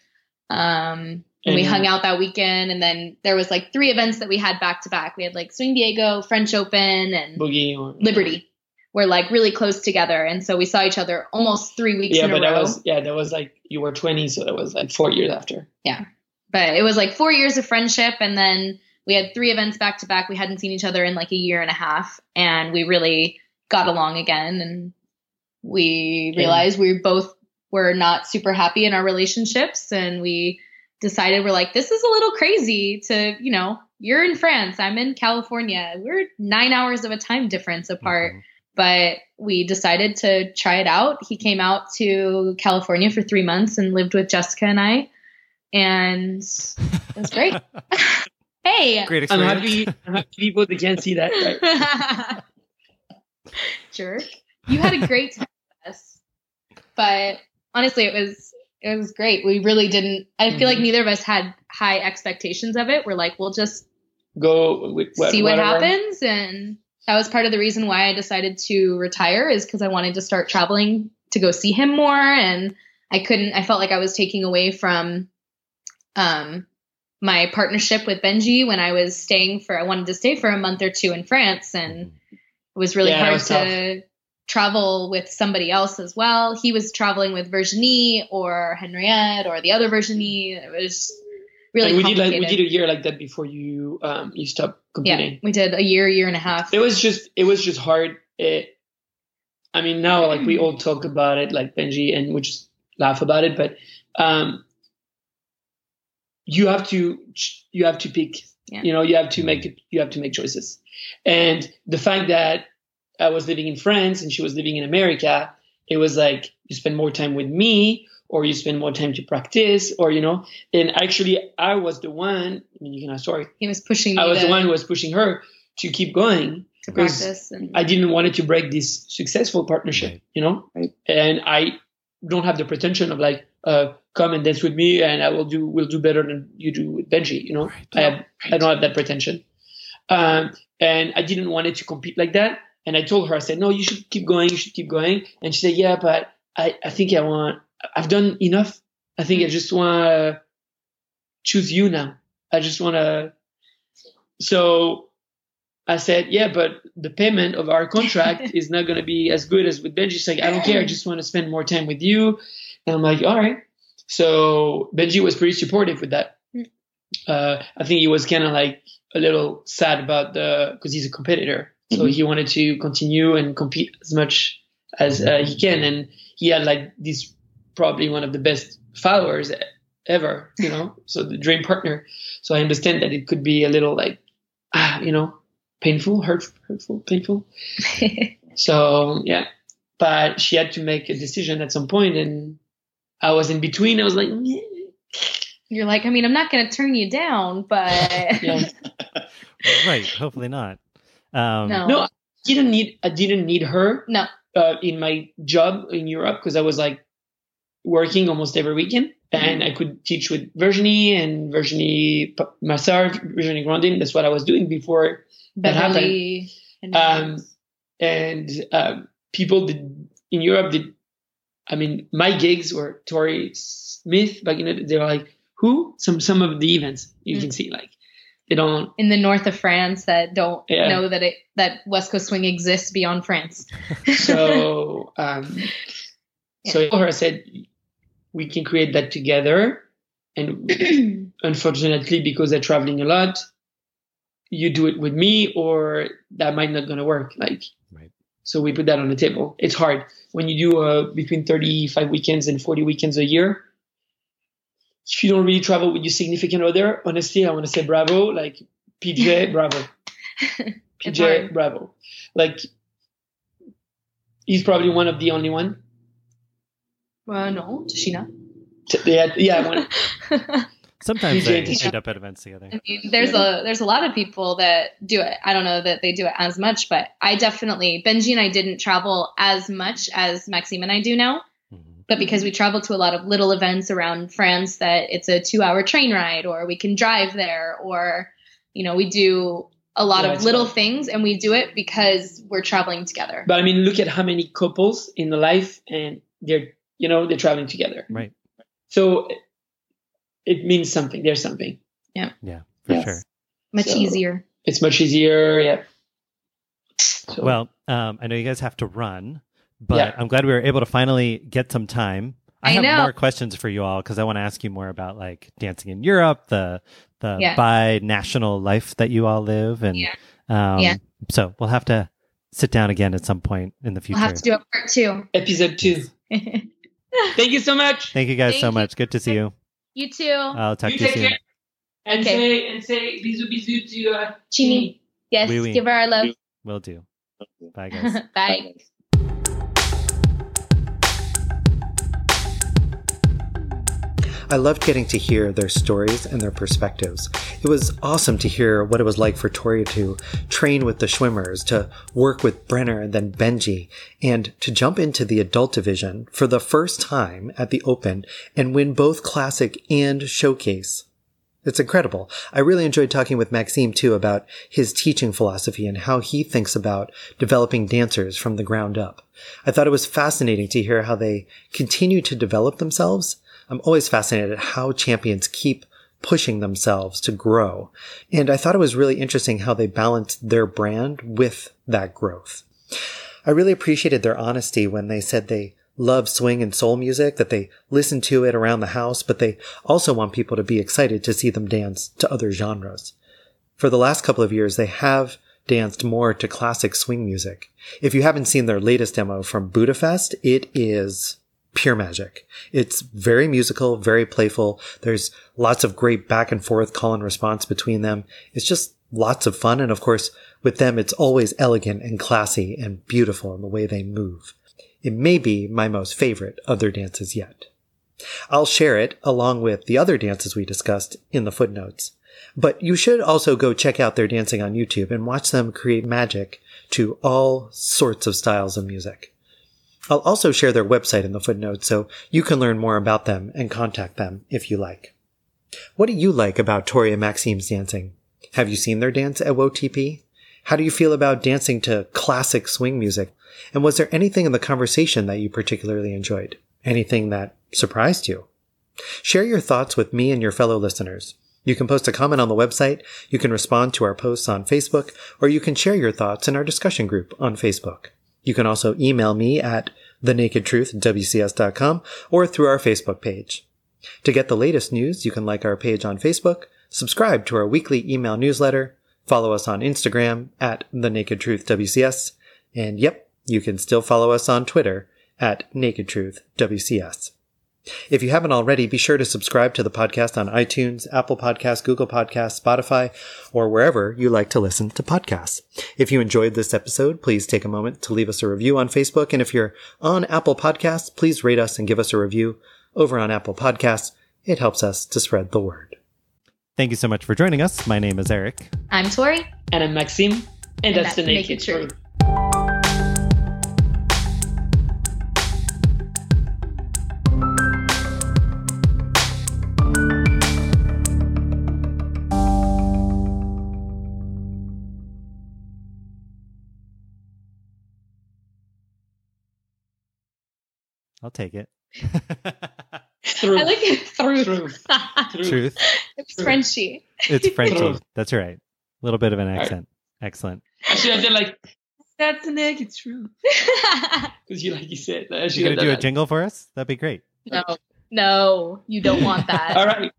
Um, and we hung out that weekend. And then there was like three events that we had back to back. We had like Swing Diego, French Open, and Boogie Liberty. We're like really close together, and so we saw each other almost three weeks yeah, in a but row. That was, yeah, that was like you were 20, so that was like four years after. Yeah, but it was like four years of friendship, and then we had three events back to back. We hadn't seen each other in like a year and a half, and we really got along again. And we realized yeah. we both were not super happy in our relationships, and we decided we're like, this is a little crazy to, you know, you're in France, I'm in California. We're nine hours of a time difference apart. Mm-hmm. But we decided to try it out. He came out to California for three months and lived with Jessica and I. And it was great. Hey, great experience. I'm happy, I'm happy people that can't see that. Right? Jerk. You had a great time with us, but honestly, it was it was great. We really didn't. I feel mm-hmm. like neither of us had high expectations of it. We're like, we'll just go with, what, see what whatever. happens, and that was part of the reason why I decided to retire is because I wanted to start traveling to go see him more, and I couldn't. I felt like I was taking away from um my partnership with Benji when I was staying for I wanted to stay for a month or two in France and it was really yeah, hard was to tough. Travel with somebody else as well. He was traveling with Virginie or Henriette or the other Virginie. It was really we did like we did a year like that before you um you stopped competing. Yeah, we did a year, year and a half. It was just it was just hard. It I mean now like we all talk about it like Benji and we just laugh about it, but um you have to you have to pick Yeah. You know, you have to make it. you have to make choices. And the fact that I was living in France and she was living in America, it was like you spend more time with me or you spend more time to practice or you know and actually i was the one i mean you can ask sorry. He was pushing i was to, the one who was pushing her to keep going to practice and... i didn't want it to break this successful partnership right. you know? Right. and i don't have the pretension of like uh, come and dance with me and i will do will do better than you do with benji you know? Right. i have i don't have that pretension. Um, and i didn't want it to compete like that and i told her i said no you should keep going you should keep going and she said yeah but i, I think i want I've done enough. I think I just want to choose you now. I just want to. So I said, yeah, but the payment of our contract is not going to be as good as with Benji. She's like, I don't care. I just want to spend more time with you. And I'm like, all right. So Benji was pretty supportive with that. Uh, I think he was kind of like a little sad about the because he's a competitor, so mm-hmm. he wanted to continue and compete as much as uh, he can, and he had like this probably one of the best followers ever, you know, so the dream partner. So I understand that it could be a little like, ah, you know, painful, hurt, hurtful, painful. so yeah, but she had to make a decision at some point and I was in between. I was like, you're like, I mean, I'm not going to turn you down, but yeah. right. Hopefully not. Um, no, no, I didn't need, I didn't need her. No. Uh, in my job in Europe because I was like working almost every weekend. And I could teach with Virginie and Virginie Massart, Virginie Grandin. That's what I was doing before that happened. And, um, and um, people did, in Europe did, I mean, my gigs were Torri Smith back in the, they were like, who? Some some of the events you mm. can see like they don't in the north of France that don't yeah. know that it that West Coast Swing exists beyond France. so um, yeah. so I her I said we can create that together. And unfortunately, because they're traveling a lot, you do it with me, or that might not gonna work. Like, right. so we put that on the table. It's hard when you do uh, between 35 weekends and 40 weekends a year. If you don't really travel with your significant other, honestly, I want to say bravo. Like PJ, bravo. PJ, bravo. Like he's probably one of the only one well, no, does she not? Yeah, yeah. Sometimes they end up at events together. I mean, there's a there's a lot of people that do it. I don't know that they do it as much, but I definitely Benji and I didn't travel as much as Maxime and I do now. But because we travel to a lot of little events around France, that it's a two hour train ride, or we can drive there, or you know, we do a lot yeah, of little fun. things, and we do it because we're traveling together. But I mean, look at how many couples in the life, and they're you know they're traveling together right so it means something there's something yeah yeah for yes. sure much so easier it's much easier yeah so. well um, i know you guys have to run but yeah. i'm glad we were able to finally get some time I, I have know. more questions for you all because I want to ask you more about like dancing in Europe, the the yeah. bi-national life that you all live, and yeah. Um, yeah. So we'll have to sit down again at some point in the future. We'll have to do a part two, episode two. Thank you so much. Thank you guys Thank so you. much. Good to see you. You too. I'll talk you to you soon. Care. And okay. say and say bisous bisous to uh, Chini. Yes, oui, oui. give her our love. We'll do. Bye guys. Bye. I loved getting to hear their stories and their perspectives. It was awesome to hear what it was like for Torri to train with the Schwimmers, to work with Brennar and then Benji, and to jump into the adult division for the first time at the Open and win both Classic and Showcase. It's incredible. I really enjoyed talking with Maxime too about his teaching philosophy and how he thinks about developing dancers from the ground up. I thought it was fascinating to hear how they continue to develop themselves I'm always fascinated at how champions keep pushing themselves to grow. And I thought it was really interesting how they balanced their brand with that growth. I really appreciated their honesty when they said they love swing and soul music, that they listen to it around the house, but they also want people to be excited to see them dance to other genres. For the last couple of years, they have danced more to classic swing music. If you haven't seen their latest demo from Budapest, it is pure magic. It's very musical, very playful. There's lots of great back and forth call and response between them. It's just lots of fun. And of course, with them, it's always elegant and classy and beautiful in the way they move. It may be my most favorite of their dances yet. I'll share it along with the other dances we discussed in the footnotes. But you should also go check out their dancing on YouTube and watch them create magic to all sorts of styles of music. I'll also share their website in the footnotes so you can learn more about them and contact them if you like. What do you like about Torri and Maxime's dancing? Have you seen their dance at WOTP? How do you feel about dancing to classic swing music? And was there anything in the conversation that you particularly enjoyed? Anything that surprised you? Share your thoughts with me and your fellow listeners. You can post a comment on the website, you can respond to our posts on Facebook, or you can share your thoughts in our discussion group on Facebook. You can also email me at thenakedtruthwcs.com or through our Facebook page. To get the latest news, you can like our page on Facebook, subscribe to our weekly email newsletter, follow us on Instagram at thenakedtruthwcs, and yep, you can still follow us on Twitter at nakedtruthwcs. If you haven't already, be sure to subscribe to the podcast on iTunes, Apple Podcasts, Google Podcasts, Spotify, or wherever you like to listen to podcasts. If you enjoyed this episode, please take a moment to leave us a review on Facebook. And if you're on Apple Podcasts, please rate us and give us a review over on Apple Podcasts. It helps us to spread the word. Thank you so much for joining us. My name is Eric. I'm Torri. And I'm Maxime. And, and that's, that's, the Naked, Naked Truth. I'll take it. Truth. I like it. Truth. Truth. Truth. It's Frenchy. It's Frenchy. That's right. A little bit of an accent. Right. Excellent. Actually, I did like that's the naked truth. Because you like you said. Uh, you gonna do a jingle for us? That'd be great. No, no, you don't want that. All right.